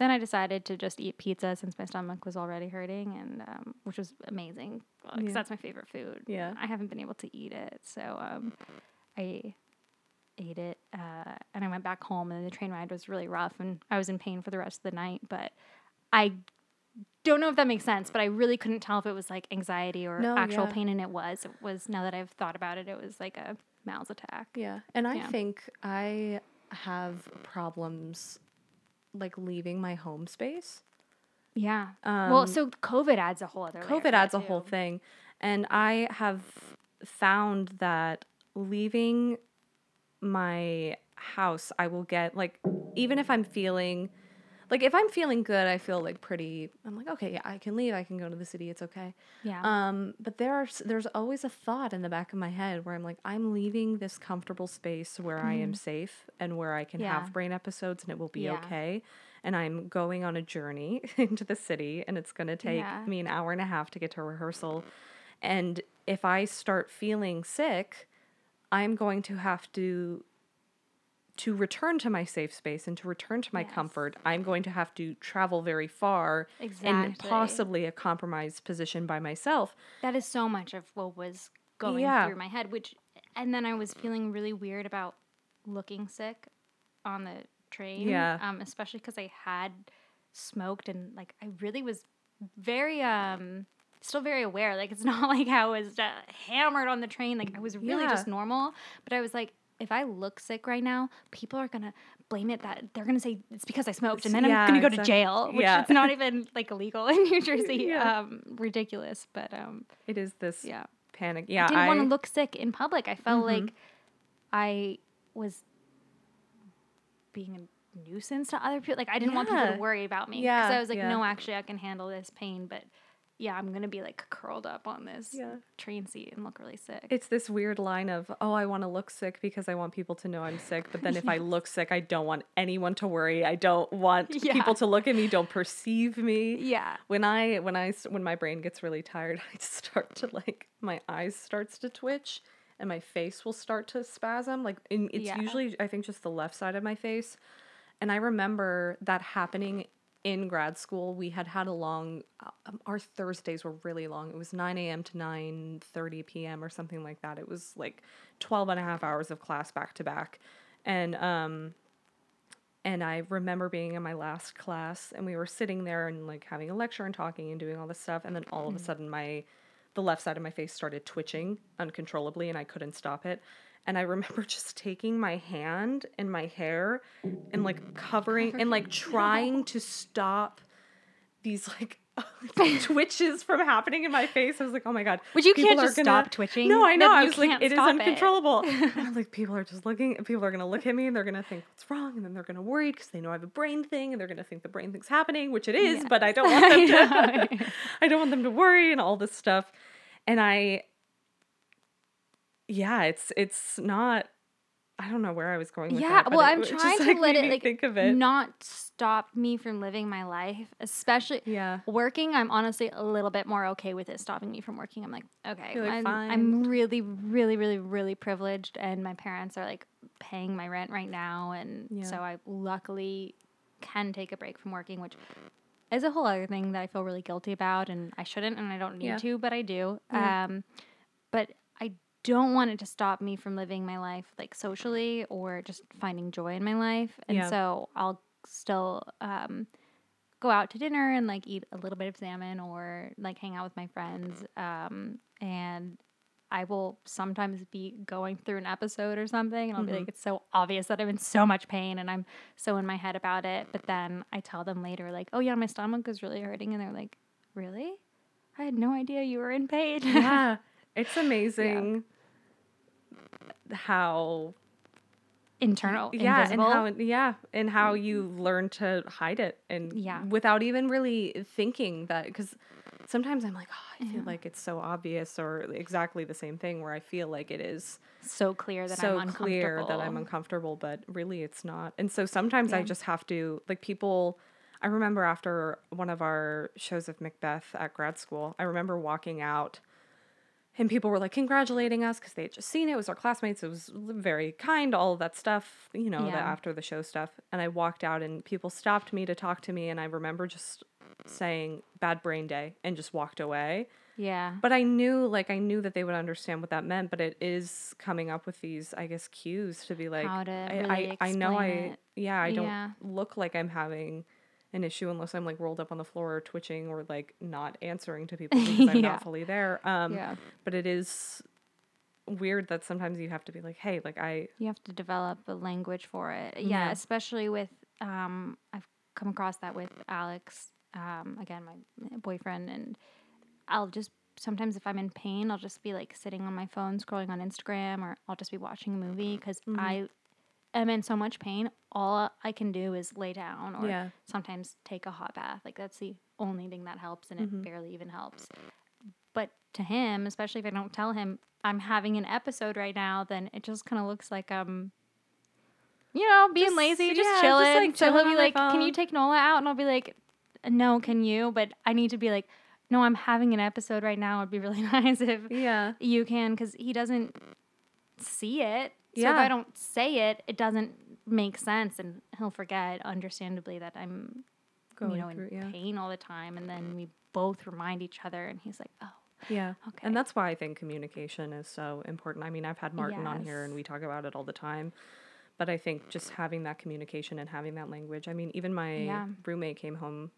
S1: then I decided to just eat pizza since my stomach was already hurting, and um, which was amazing because
S2: Yeah.
S1: that's my favorite food.
S2: Yeah.
S1: I haven't been able to eat it, so um, I ate it uh, and I went back home and the train ride was really rough and I was in pain for the rest of the night but I don't know if that makes sense but I really couldn't tell if it was like anxiety or
S2: No,
S1: actual
S2: yeah.
S1: pain and it was it was now that I've thought about it it was like a MALS attack
S2: Yeah. And I
S1: Yeah.
S2: think I have problems like leaving my home space.
S1: yeah
S2: Um, well
S1: so COVID adds a whole other
S2: COVID adds a whole thing. And I have found that leaving my house, I will get like, even if I'm feeling like, if I'm feeling good, I feel like pretty, I'm like, okay, yeah, I can leave. I can go to the city. It's okay.
S1: yeah
S2: Um, but there are there's always a thought in the back of my head where I'm like, I'm leaving this comfortable space where I am safe and where I can
S1: Mm-hmm. Yeah.
S2: have brain episodes and it will be
S1: Yeah.
S2: okay. And I'm going on a journey into the city and it's gonna take
S1: Yeah.
S2: me an hour and a half to get to rehearsal. And if I start feeling sick, I'm going to have to to return to my safe space and to return to my
S1: Yes.
S2: comfort, I'm going to have to travel very far
S1: Exactly.
S2: possibly a compromised position by myself.
S1: That is so much of what was going
S2: Yeah.
S1: through my head, which, and then I was feeling really weird about looking sick on the train.
S2: Yeah.
S1: Um, especially because I had smoked and like I really was very um still very aware. Like it's not like I was uh, hammered on the train. Like I was really
S2: Yeah.
S1: just normal. But I was like, if I look sick right now, people are gonna blame it that they're gonna say it's because I smoked, and then
S2: Yeah,
S1: I'm gonna go to jail, which
S2: Yeah.
S1: is not even like illegal in New Jersey.
S2: Yeah.
S1: Um, ridiculous, but um,
S2: It is this
S1: yeah.
S2: panic. Yeah, I didn't
S1: want to look sick in public. I felt
S2: Mhm.
S1: like I was being a nuisance to other people. Like I didn't want people to worry about me.
S2: Yeah,
S1: Because I was like,
S2: yeah.
S1: no, actually, I can handle this pain. But yeah, I'm gonna be like curled up on this
S2: Yeah.
S1: train seat and look really sick.
S2: It's this weird line of, oh, I want to look sick because I want people to know I'm sick. But then if I look sick, I don't want anyone to worry. I don't want
S1: Yeah.
S2: people to look at me, don't perceive me.
S1: yeah.
S2: When I when I when my brain gets really tired, I start to like my eyes starts to twitch and my face will start to spasm. Like in, it's
S1: Yeah.
S2: usually I think just the left side of my face. And I remember that happening in grad school. We had had a long um, our Thursdays were really long. It was 9 a.m. to 9:30 p.m. or something like that. It was like 12 and a half hours of class back to back. And um and I remember being in my last class and we were sitting there and like having a lecture and talking and doing all this stuff and then all of a sudden my the left side of my face started twitching uncontrollably and I couldn't stop it. And I remember just taking my hand and my hair and like covering and like trying to stop these like twitches from happening in my face. I was like, oh my god.
S1: But you can't just
S2: gonna-
S1: stop twitching.
S2: No, I know. I was like, it is
S1: it.
S2: uncontrollable. and I'm like, people are just looking. and People are gonna look at me and they're gonna think what's wrong, and then they're gonna worry because they know I have a brain thing, and they're gonna think the brain thing's happening, which it is.
S1: Yes.
S2: But I don't want them to. I don't want them to worry and all this stuff. And I, yeah, it's it's not. I don't know where I was going with
S1: Yeah,
S2: that.
S1: well, I'm
S2: it just,
S1: trying to
S2: like,
S1: let it like
S2: think of it.
S1: not stop me from living my life, especially
S2: yeah,
S1: working. I'm honestly a little bit more okay with it stopping me from working. I'm like, okay,
S2: like,
S1: I'm,
S2: "Fine."
S1: I'm really, really, really, really privileged, and my parents are like paying my rent right now, and
S2: Yeah.
S1: so I luckily can take a break from working, which is a whole other thing that I feel really guilty about, and I shouldn't, and I don't need
S2: Yeah.
S1: to, but I do.
S2: Yeah.
S1: Um, but don't want it to stop me from living my life like socially or just finding joy in my life. And
S2: Yeah.
S1: so I'll still um, go out to dinner and like eat a little bit of salmon or like hang out with my friends. Um, and I will sometimes be going through an episode or something and I'll be
S2: Mhm.
S1: like, it's so obvious that I'm in so much pain and I'm so in my head about it. But then I tell them later, like, oh yeah, my stomach is really hurting. And they're like, really? I had no idea you were in pain.
S2: yeah, it's amazing how
S1: Internal,
S2: yeah
S1: invisible.
S2: and how yeah and how mm-hmm. you learn to hide it and
S1: Yeah.
S2: without even really thinking that because sometimes i'm like oh i feel
S1: Yeah.
S2: like it's so obvious or exactly the same thing where i feel like it is
S1: so clear that
S2: so
S1: I'm
S2: clear that i'm
S1: uncomfortable.
S2: uncomfortable but really it's not and so sometimes i just have to like people i remember after one of our shows of macbeth at grad school i remember walking out and people were like congratulating us because they had just seen it. It was our classmates. It was very kind, all of that stuff, you know, the after the show stuff. And I walked out and people stopped me to talk to me. And I remember just saying bad brain day and just walked away.
S1: Yeah.
S2: But I knew, like, I knew that they would understand what that meant. But it is coming up with these, I guess, cues to be like,
S1: How to
S2: I,
S1: really
S2: I, I know I,
S1: explain it.
S2: yeah, I don't
S1: Yeah.
S2: look like I'm having an issue unless I'm like rolled up on the floor or twitching or like not answering to people because I'm
S1: Yeah.
S2: not fully there. Um,
S1: yeah.
S2: but it is weird that sometimes you have to be like, hey, like I,
S1: You have to develop a language for it. Yeah,
S2: Yeah.
S1: especially with um I've come across that with Alex, um, again, my boyfriend, and I'll just sometimes if I'm in pain, I'll just be like sitting on my phone scrolling on Instagram or I'll just be watching a movie because
S2: Mhm.
S1: I am in so much pain. All I can do is lay down or
S2: yeah,
S1: sometimes take a hot bath. Like that's the only thing that helps, and
S2: Mhm.
S1: it barely even helps. But to him, especially if I don't tell him I'm having an episode right now, then it just kind of looks like I'm, you know, being
S2: Just-
S1: lazy,
S2: yeah,
S1: just
S2: just,
S1: chilling.
S2: like,
S1: so
S2: chilling
S1: he'll be like, "Can you take Nola out?" And I'll be like, "No, can you?" But I need to be like, "No, I'm having an episode right now. It'd be really nice if
S2: yeah,
S1: you can," because he doesn't see it. So if I don't say it, it doesn't make sense and he'll forget understandably that I'm
S2: Going
S1: you know
S2: through,
S1: in
S2: yeah.
S1: pain all the time and then we both remind each other and he's like, "Oh,
S2: Yeah.
S1: Okay.
S2: And that's why I think communication is so important. I mean, I've had Martin on here and we talk about it all the time. But I think just having that communication and having that language. I mean, even my
S1: Yeah.
S2: roommate came home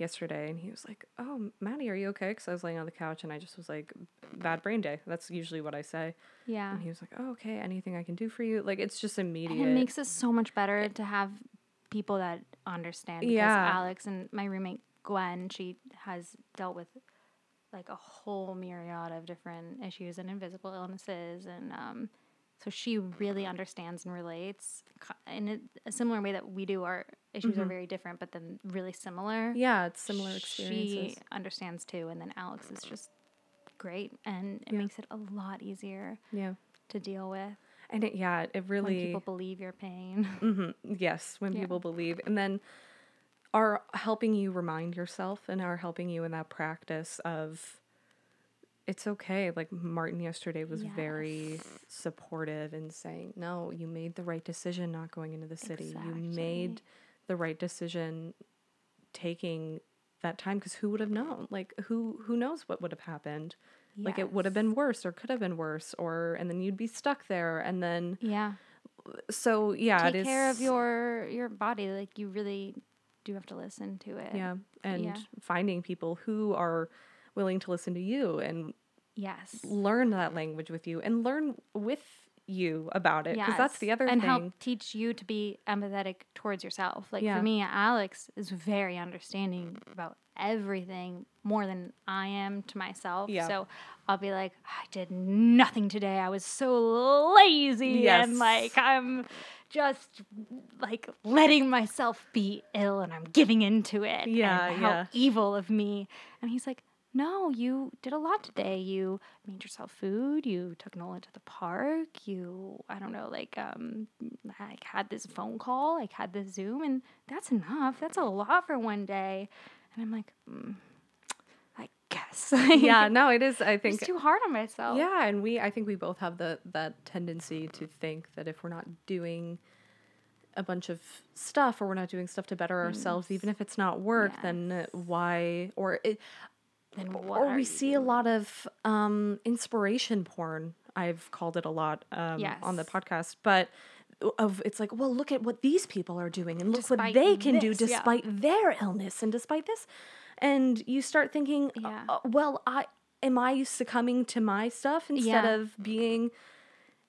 S2: yesterday and he was like, "Oh, Maddie, are you okay?" Cuz I was laying on the couch and I just was like, "Bad brain day." That's usually what I say.
S1: yeah."
S2: And he was like, "Oh, okay. Anything I can do for you?" Like it's just immediate.
S1: And it makes it so much better to have people that understand. Because
S2: Yeah.
S1: Alex and my roommate Gwen, she has dealt with like a whole myriad of different issues and invisible illnesses, and um, so she really understands and relates in a, similar way that we do. Our issues are very different, but then really similar.
S2: Mm-hmm. yeah, it's similar
S1: She understands too, and then Alex is just great, and it
S2: Yeah.
S1: makes it a lot easier
S2: yeah.
S1: to deal with
S2: And it, yeah, it
S1: when
S2: really
S1: people believe your pain.
S2: hmm Yes, when
S1: Yeah.
S2: people believe, and then are helping you remind yourself and are helping you in that practice of it's okay. Like Martin yesterday was very supportive and saying, "No, you made the right decision not going into the city. You made the right decision taking that time because who would have known? Like who who knows what would have happened? Like it would have been worse or could have been worse or and then you'd be stuck there and then
S1: Yeah.
S2: so yeah,
S1: Take
S2: it is
S1: care of your your body. Like you really do have to listen to it.
S2: yeah and
S1: Yeah.
S2: finding people who are willing to listen to you and
S1: Yes.
S2: learn that language with you and learn with you about it because that's the other
S1: and
S2: thing
S1: help teach you to be empathetic towards yourself. Like
S2: Yeah.
S1: for me, Alex is very understanding about everything more than I am to myself.
S2: Yeah.
S1: So I'll be like, I did nothing today. I was so lazy
S2: Yes.
S1: and like I'm just like letting myself be ill and I'm giving into it.
S2: Yeah,
S1: and how
S2: yeah.
S1: evil of me. And he's like, no, you did a lot today. You made yourself food. You took Nolan to the park. You, I don't know, like, um, like had this phone call, like had this Zoom, and that's enough. That's a lot for one day. And I'm like, mm, I guess.
S2: yeah no it is i think it's
S1: too hard on myself.
S2: yeah and we i think we both have the that tendency to think that if we're not doing a bunch of stuff or we're not doing stuff to better ourselves even if it's not work then uh, why or it
S1: Then what
S2: or we see a lot of um, inspiration porn. I've called it a lot um, on the podcast, but of it's like, well, look at what these people are doing, and look what they can do
S1: this, yeah.
S2: despite their illness and despite this, and you start thinking, uh,
S1: Yeah.
S2: uh, well, I am I succumbing to my stuff instead
S1: Yeah.
S2: of being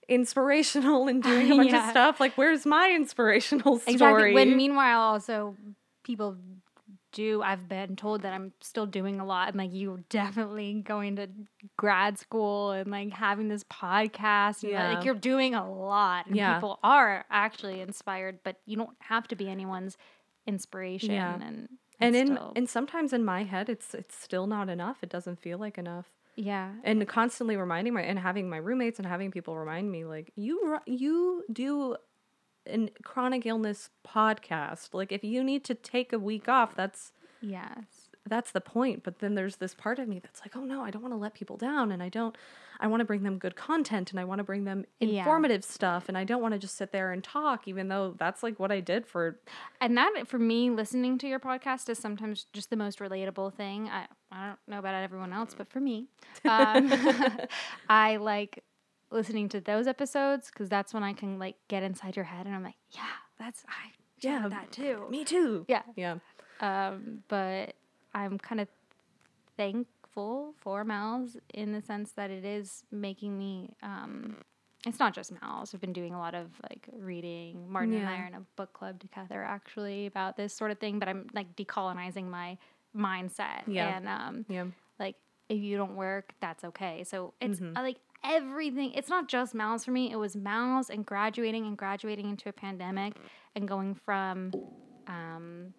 S2: inspirational and doing a bunch of stuff? Like, where's my inspirational story?
S1: Exactly. When meanwhile, also people do. I've been told that I'm still doing a lot. I'm like, you're definitely going to grad school and like having this podcast. And
S2: Yeah.
S1: Like you're doing a lot. And
S2: Yeah.
S1: people are actually inspired, but you don't have to be anyone's inspiration.
S2: Yeah.
S1: And
S2: and in
S1: still-
S2: and sometimes in my head, it's it's still not enough. It doesn't feel like enough.
S1: yeah.
S2: and constantly reminding my and having my roommates and having people remind me like you you do an chronic illness podcast like if you need to take a week off that's
S1: Yes.
S2: that's the point but then there's this part of me that's like oh no i don't want to let people down and i don't i want to bring them good content and i want to bring them
S1: Yeah.
S2: informative stuff and i don't want to just sit there and talk even though that's like what i did for
S1: And that, for me, listening to your podcast is sometimes just the most relatable thing. I, I don't know about everyone else, but for me, um, I like listening to those episodes because that's when I can like get inside your head and I'm like, yeah, that's I
S2: Yeah,
S1: yeah that too.
S2: me too
S1: Yeah.
S2: yeah
S1: Um, but I'm kind of thankful for MALS in the sense that it is making me. Um, it's not just MALS. I've been doing a lot of like reading. Martin and I are in a book club together actually about this sort of thing. But I'm like decolonizing my mindset.
S2: Yeah.
S1: And um,
S2: yeah
S1: like if you don't work, that's okay. So it's
S2: Mm-hmm.
S1: uh, like everything. It's not just MALS for me. It was MALS and graduating and graduating into a pandemic and going from, um,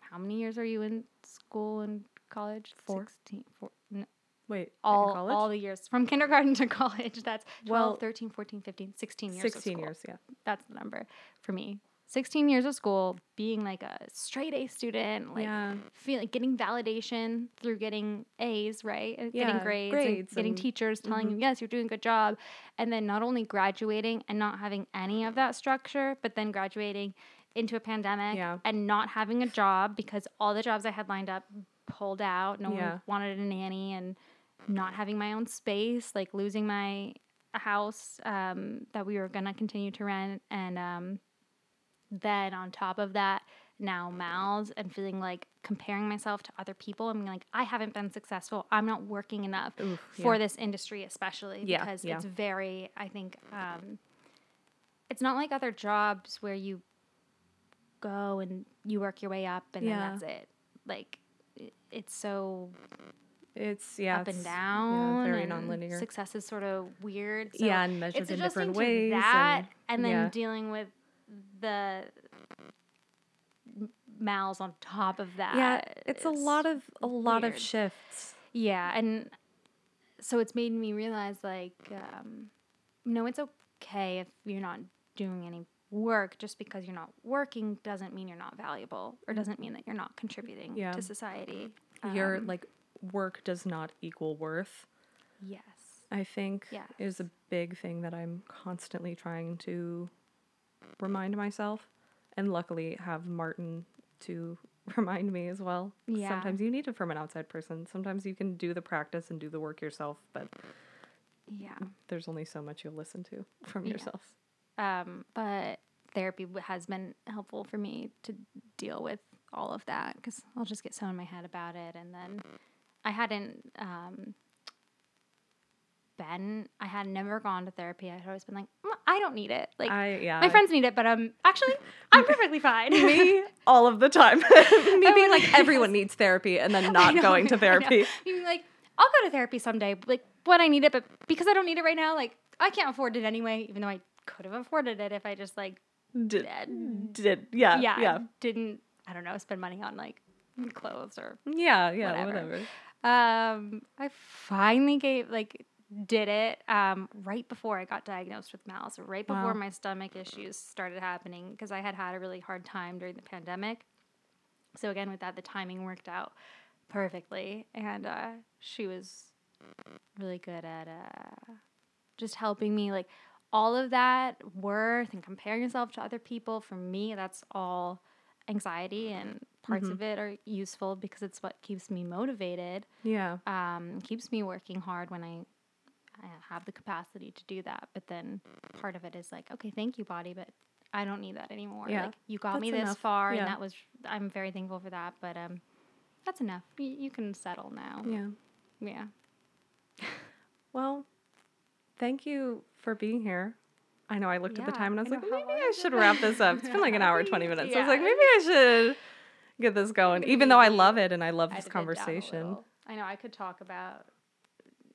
S1: how many years are you in school and college?
S2: Four.
S1: 16, four, n-
S2: wait
S1: all, all the years from kindergarten to college. That's 12,
S2: Well,
S1: 13, 14, 15, 16 years. of
S2: 16
S1: school.
S2: years yeah
S1: That's the number for me. 16 years of school, being like a straight A student, like
S2: yeah.
S1: feel like getting validation through getting A's, right? And
S2: Yeah,
S1: getting grades,
S2: grades
S1: and getting
S2: and-
S1: teachers telling
S2: mhm.
S1: you, yes, you're doing a good job. And then not only graduating and not having any of that structure, but then graduating into a pandemic
S2: Yeah.
S1: and not having a job because all the jobs I had lined up pulled out. No
S2: Yeah.
S1: one wanted a nanny and not having my own space, like losing my house um, that we were going to continue to rent. And um, then on top of that, now MALS and feeling like comparing myself to other people. I'm like, I haven't been successful. I'm not working enough
S2: Oof,
S1: for
S2: yeah.
S1: this industry, especially
S2: Yeah,
S1: because
S2: yeah.
S1: it's very, I think, um, it's not like other jobs where you go and you work your way up and then that's it. Like, it- it's so
S2: It's yeah,
S1: up and down.
S2: very
S1: and
S2: nonlinear.
S1: Success is sort of weird. So
S2: yeah, and measured in different ways.
S1: that,
S2: and,
S1: and, then dealing with the MALS on top of that.
S2: yeah, it's a lot of a lot of shifts.
S1: Yeah, and so it's made me realize like, um, no, it's okay if you're not doing any work. Just because you're not working doesn't mean you're not valuable, or doesn't mean that you're not contributing
S2: Yeah.
S1: to society.
S2: Your
S1: Um,
S2: like work does not equal worth.
S1: yes,
S2: I think
S1: Yes.
S2: is a big thing that I'm constantly trying to remind myself, and luckily have Martin to remind me as well.
S1: Yeah.
S2: Sometimes you need it from an outside person. Sometimes you can do the practice and do the work yourself, but
S1: yeah.
S2: there's only so much you'll listen to from
S1: Yes.
S2: yourself.
S1: Um, but therapy has been helpful for me to deal with all of that because I'll just get so in my head about it, and then I hadn't um, been, I had never gone to therapy. I had always been like, "Mm, I don't need it. Like
S2: I yeah.
S1: my friends need it, but um, actually, I'm perfectly fine.
S2: me all of the time. me being like everyone needs therapy and then not
S1: know,
S2: going to therapy.
S1: Being like, I'll go to therapy someday, like when I need it, but because I don't need it right now, like I can't afford it anyway. Even though I could have afforded it if I just like
S2: Did,
S1: Did-
S2: did yeah
S1: yeah,
S2: yeah
S1: didn't I don't know spend money on like clothes or
S2: yeah yeah
S1: Whatever.
S2: whatever.
S1: um I finally gave like did it um right before I got diagnosed with MALS right before
S2: Wow.
S1: my stomach issues started happening because I had had a really hard time during the pandemic so again with that the timing worked out perfectly and uh she was really good at uh just helping me like all of that worth and comparing yourself to other people for me that's all anxiety and parts
S2: Mhm.
S1: of it are useful because it's what keeps me motivated
S2: Yeah
S1: um, keeps me working hard when I have the capacity to do that but then part of it is like okay thank you body but i don't need that anymore
S2: Yeah,
S1: like you got me this
S2: enough.
S1: far
S2: Yeah.
S1: and that was i'm very thankful for that but um that's enough you, you can settle now
S2: yeah.
S1: yeah
S2: Well, thank you for being here. I know I looked at the time and I was
S1: I
S2: like,
S1: know,
S2: maybe I should wrap this up. It's been like an hour, 20 minutes. So I was like, maybe I should get this going, even though I love it and I love this
S1: down a
S2: conversation.
S1: I know I could talk about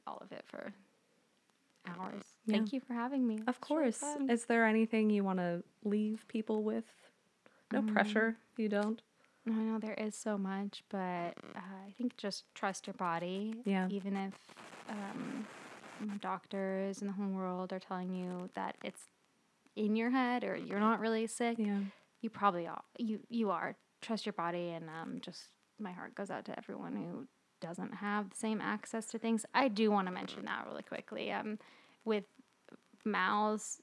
S1: all of it for hours.
S2: Yeah.
S1: Thank you for having me.
S2: Of course. Is there anything you want to leave people with? No
S1: Um,
S2: pressure. You don't.
S1: I know there is so much, but uh, I think just trust your body.
S2: Yeah.
S1: Even if um, doctors in the whole world are telling you that it's in your head or you're not really sick,
S2: Yeah.
S1: you probably are. You you are. Trust your body, and um, just my heart goes out to everyone who doesn't have the same access to things. I do want to mention that really quickly. Um, with MALS,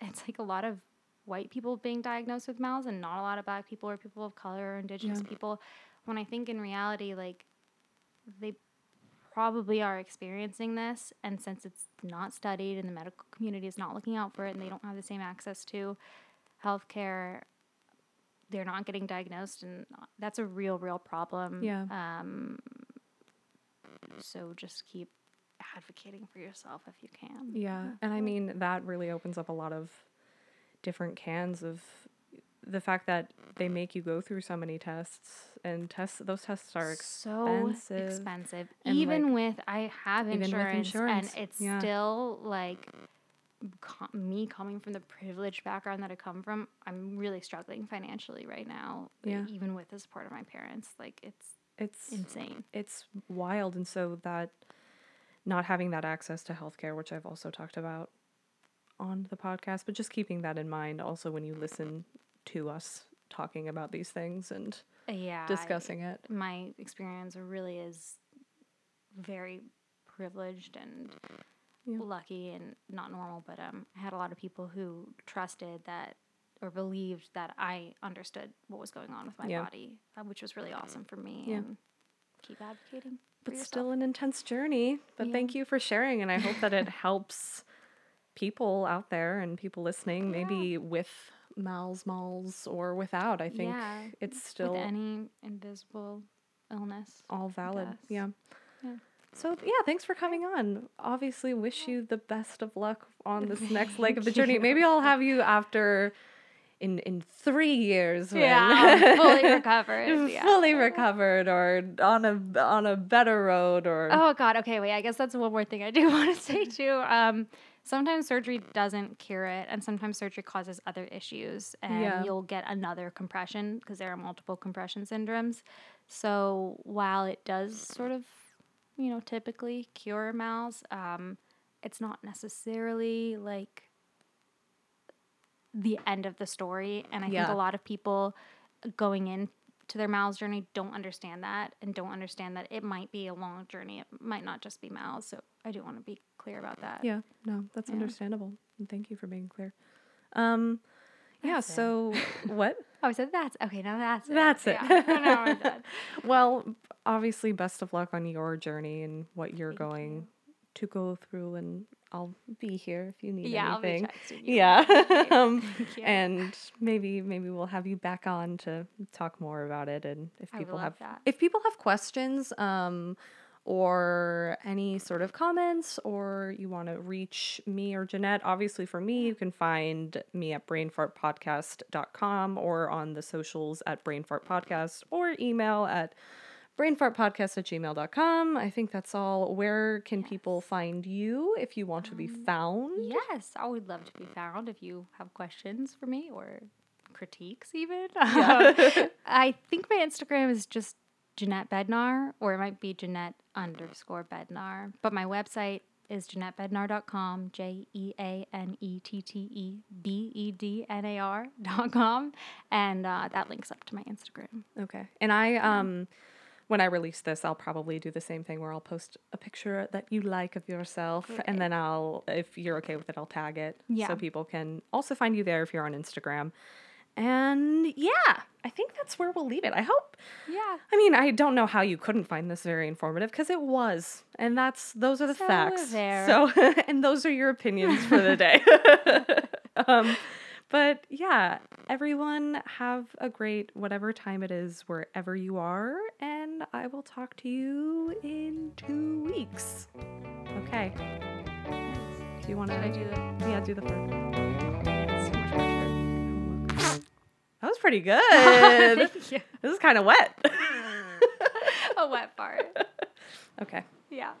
S1: it's like a lot of white people being diagnosed with MALS, and not a lot of black people or people of color or indigenous
S2: Yeah.
S1: people. When I think in reality, like they probably are experiencing this, and since it's not studied and the medical community is not looking out for it, and they don't have the same access to healthcare, they're not getting diagnosed, and that's a real, real problem.
S2: Yeah.
S1: Um. So just keep advocating for yourself if you can.
S2: Yeah. And I mean, that really opens up a lot of different cans of the fact that they make you go through so many tests and tests those tests are
S1: so
S2: expensive.
S1: expensive.
S2: and,
S1: Even with I have
S2: even with
S1: insurance,
S2: insurance,
S1: and it's
S2: yeah.
S1: still like co- me coming from the privileged background that I come from. I'm really struggling financially right now.
S2: Yeah.
S1: even with the support of my parents, like it's
S2: it's
S1: insane.
S2: it's wild and so that not having that access to healthcare which I've also talked about on the podcast but just keeping that in mind also when you listen to us talking about these things and
S1: Yeah. I-
S2: discussing it.
S1: my experience really is very privileged and
S2: Yeah.
S1: lucky and not normal but um i had a lot of people who trusted that or believed that i understood what was going on with my
S2: Yeah.
S1: body uh, which was really awesome for me
S2: Yeah.
S1: and keep advocating
S2: But
S1: yourself.
S2: still an intense journey. But thank you for sharing and I hope that it helps people out there and people listening, maybe with MALS MALS or without. I think
S1: Yeah,
S2: it's still
S1: with any invisible illness
S2: all valid. Yeah.
S1: Yeah.
S2: So yeah, thanks for coming on. Obviously, wish you the best of luck on this next leg of the journey. Maybe I'll have you after in in three years.
S1: Yeah fully recovered yeah.
S2: fully recovered, or on a on a better road, or
S1: Oh God. Okay. Wait. I guess that's one more thing I do want to say too. Um, sometimes surgery doesn't cure it, and sometimes surgery causes other issues, and
S2: Yeah.
S1: you'll get another compression because there are multiple compression syndromes. So while it does sort of, you know, typically cure MALS, um, it's not necessarily like the end of the story. And I think a lot of people going in to their MALS journey don't understand that and don't understand that it might be a long journey. It might not just be MALS. So I do want to be clear about that.
S2: yeah, no, that's
S1: Yeah.
S2: understandable. And thank you for being clear. Um, yeah.
S1: That's it.
S2: So what?
S1: Oh, I said that's okay. Now that's it.
S2: That's it.
S1: Yeah.
S2: Well, obviously, best of luck on your journey and what you're
S1: Thank you.
S2: To go through, and I'll be here if you need
S1: Yeah,
S2: anything.
S1: you.
S2: Yeah, um, and maybe maybe we'll have you back on to talk more about it, and if people have
S1: that.
S2: if people have questions, um, or any sort of comments, or you want to reach me or Jeanette, obviously for me, you can find me at brainfartpodcast.com or on the socials at brainfartpodcast or email at brainfartpodcast at gmail.com. I think that's all. Where can people find you if you want to be found?
S1: Yes, I would love to be found if you have questions for me or critiques, even.
S2: Yeah.
S1: Um, I think my Instagram is just Jeanette Bednar, or it might be Jeanette underscore Bednar. But my website is JeanetteBednar.com, J E A N E T T E B E D N A R.com. And uh, that links up to my Instagram.
S2: Okay. And I um when I release this, I'll probably do the same thing where I'll post a picture that you like of yourself
S1: Great.
S2: and then I'll if you're okay with it, I'll tag it
S1: Yeah.
S2: so people can also find you there if you're on Instagram. And yeah, I think that's where we'll leave it. I hope
S1: Yeah.
S2: I mean, I don't know how you couldn't find this very informative because it was. And that's those are the
S1: So
S2: facts.
S1: there.
S2: So and those are your opinions for the day. um but yeah, everyone have a great whatever time it is wherever you are and I will talk to you in 2 weeks. Okay. Do you want to
S1: do the
S2: Yeah, do the part.
S1: it's too much pressure.
S2: That was pretty good.
S1: You.
S2: this is kind of wet.
S1: A wet part.
S2: okay.
S1: Yeah.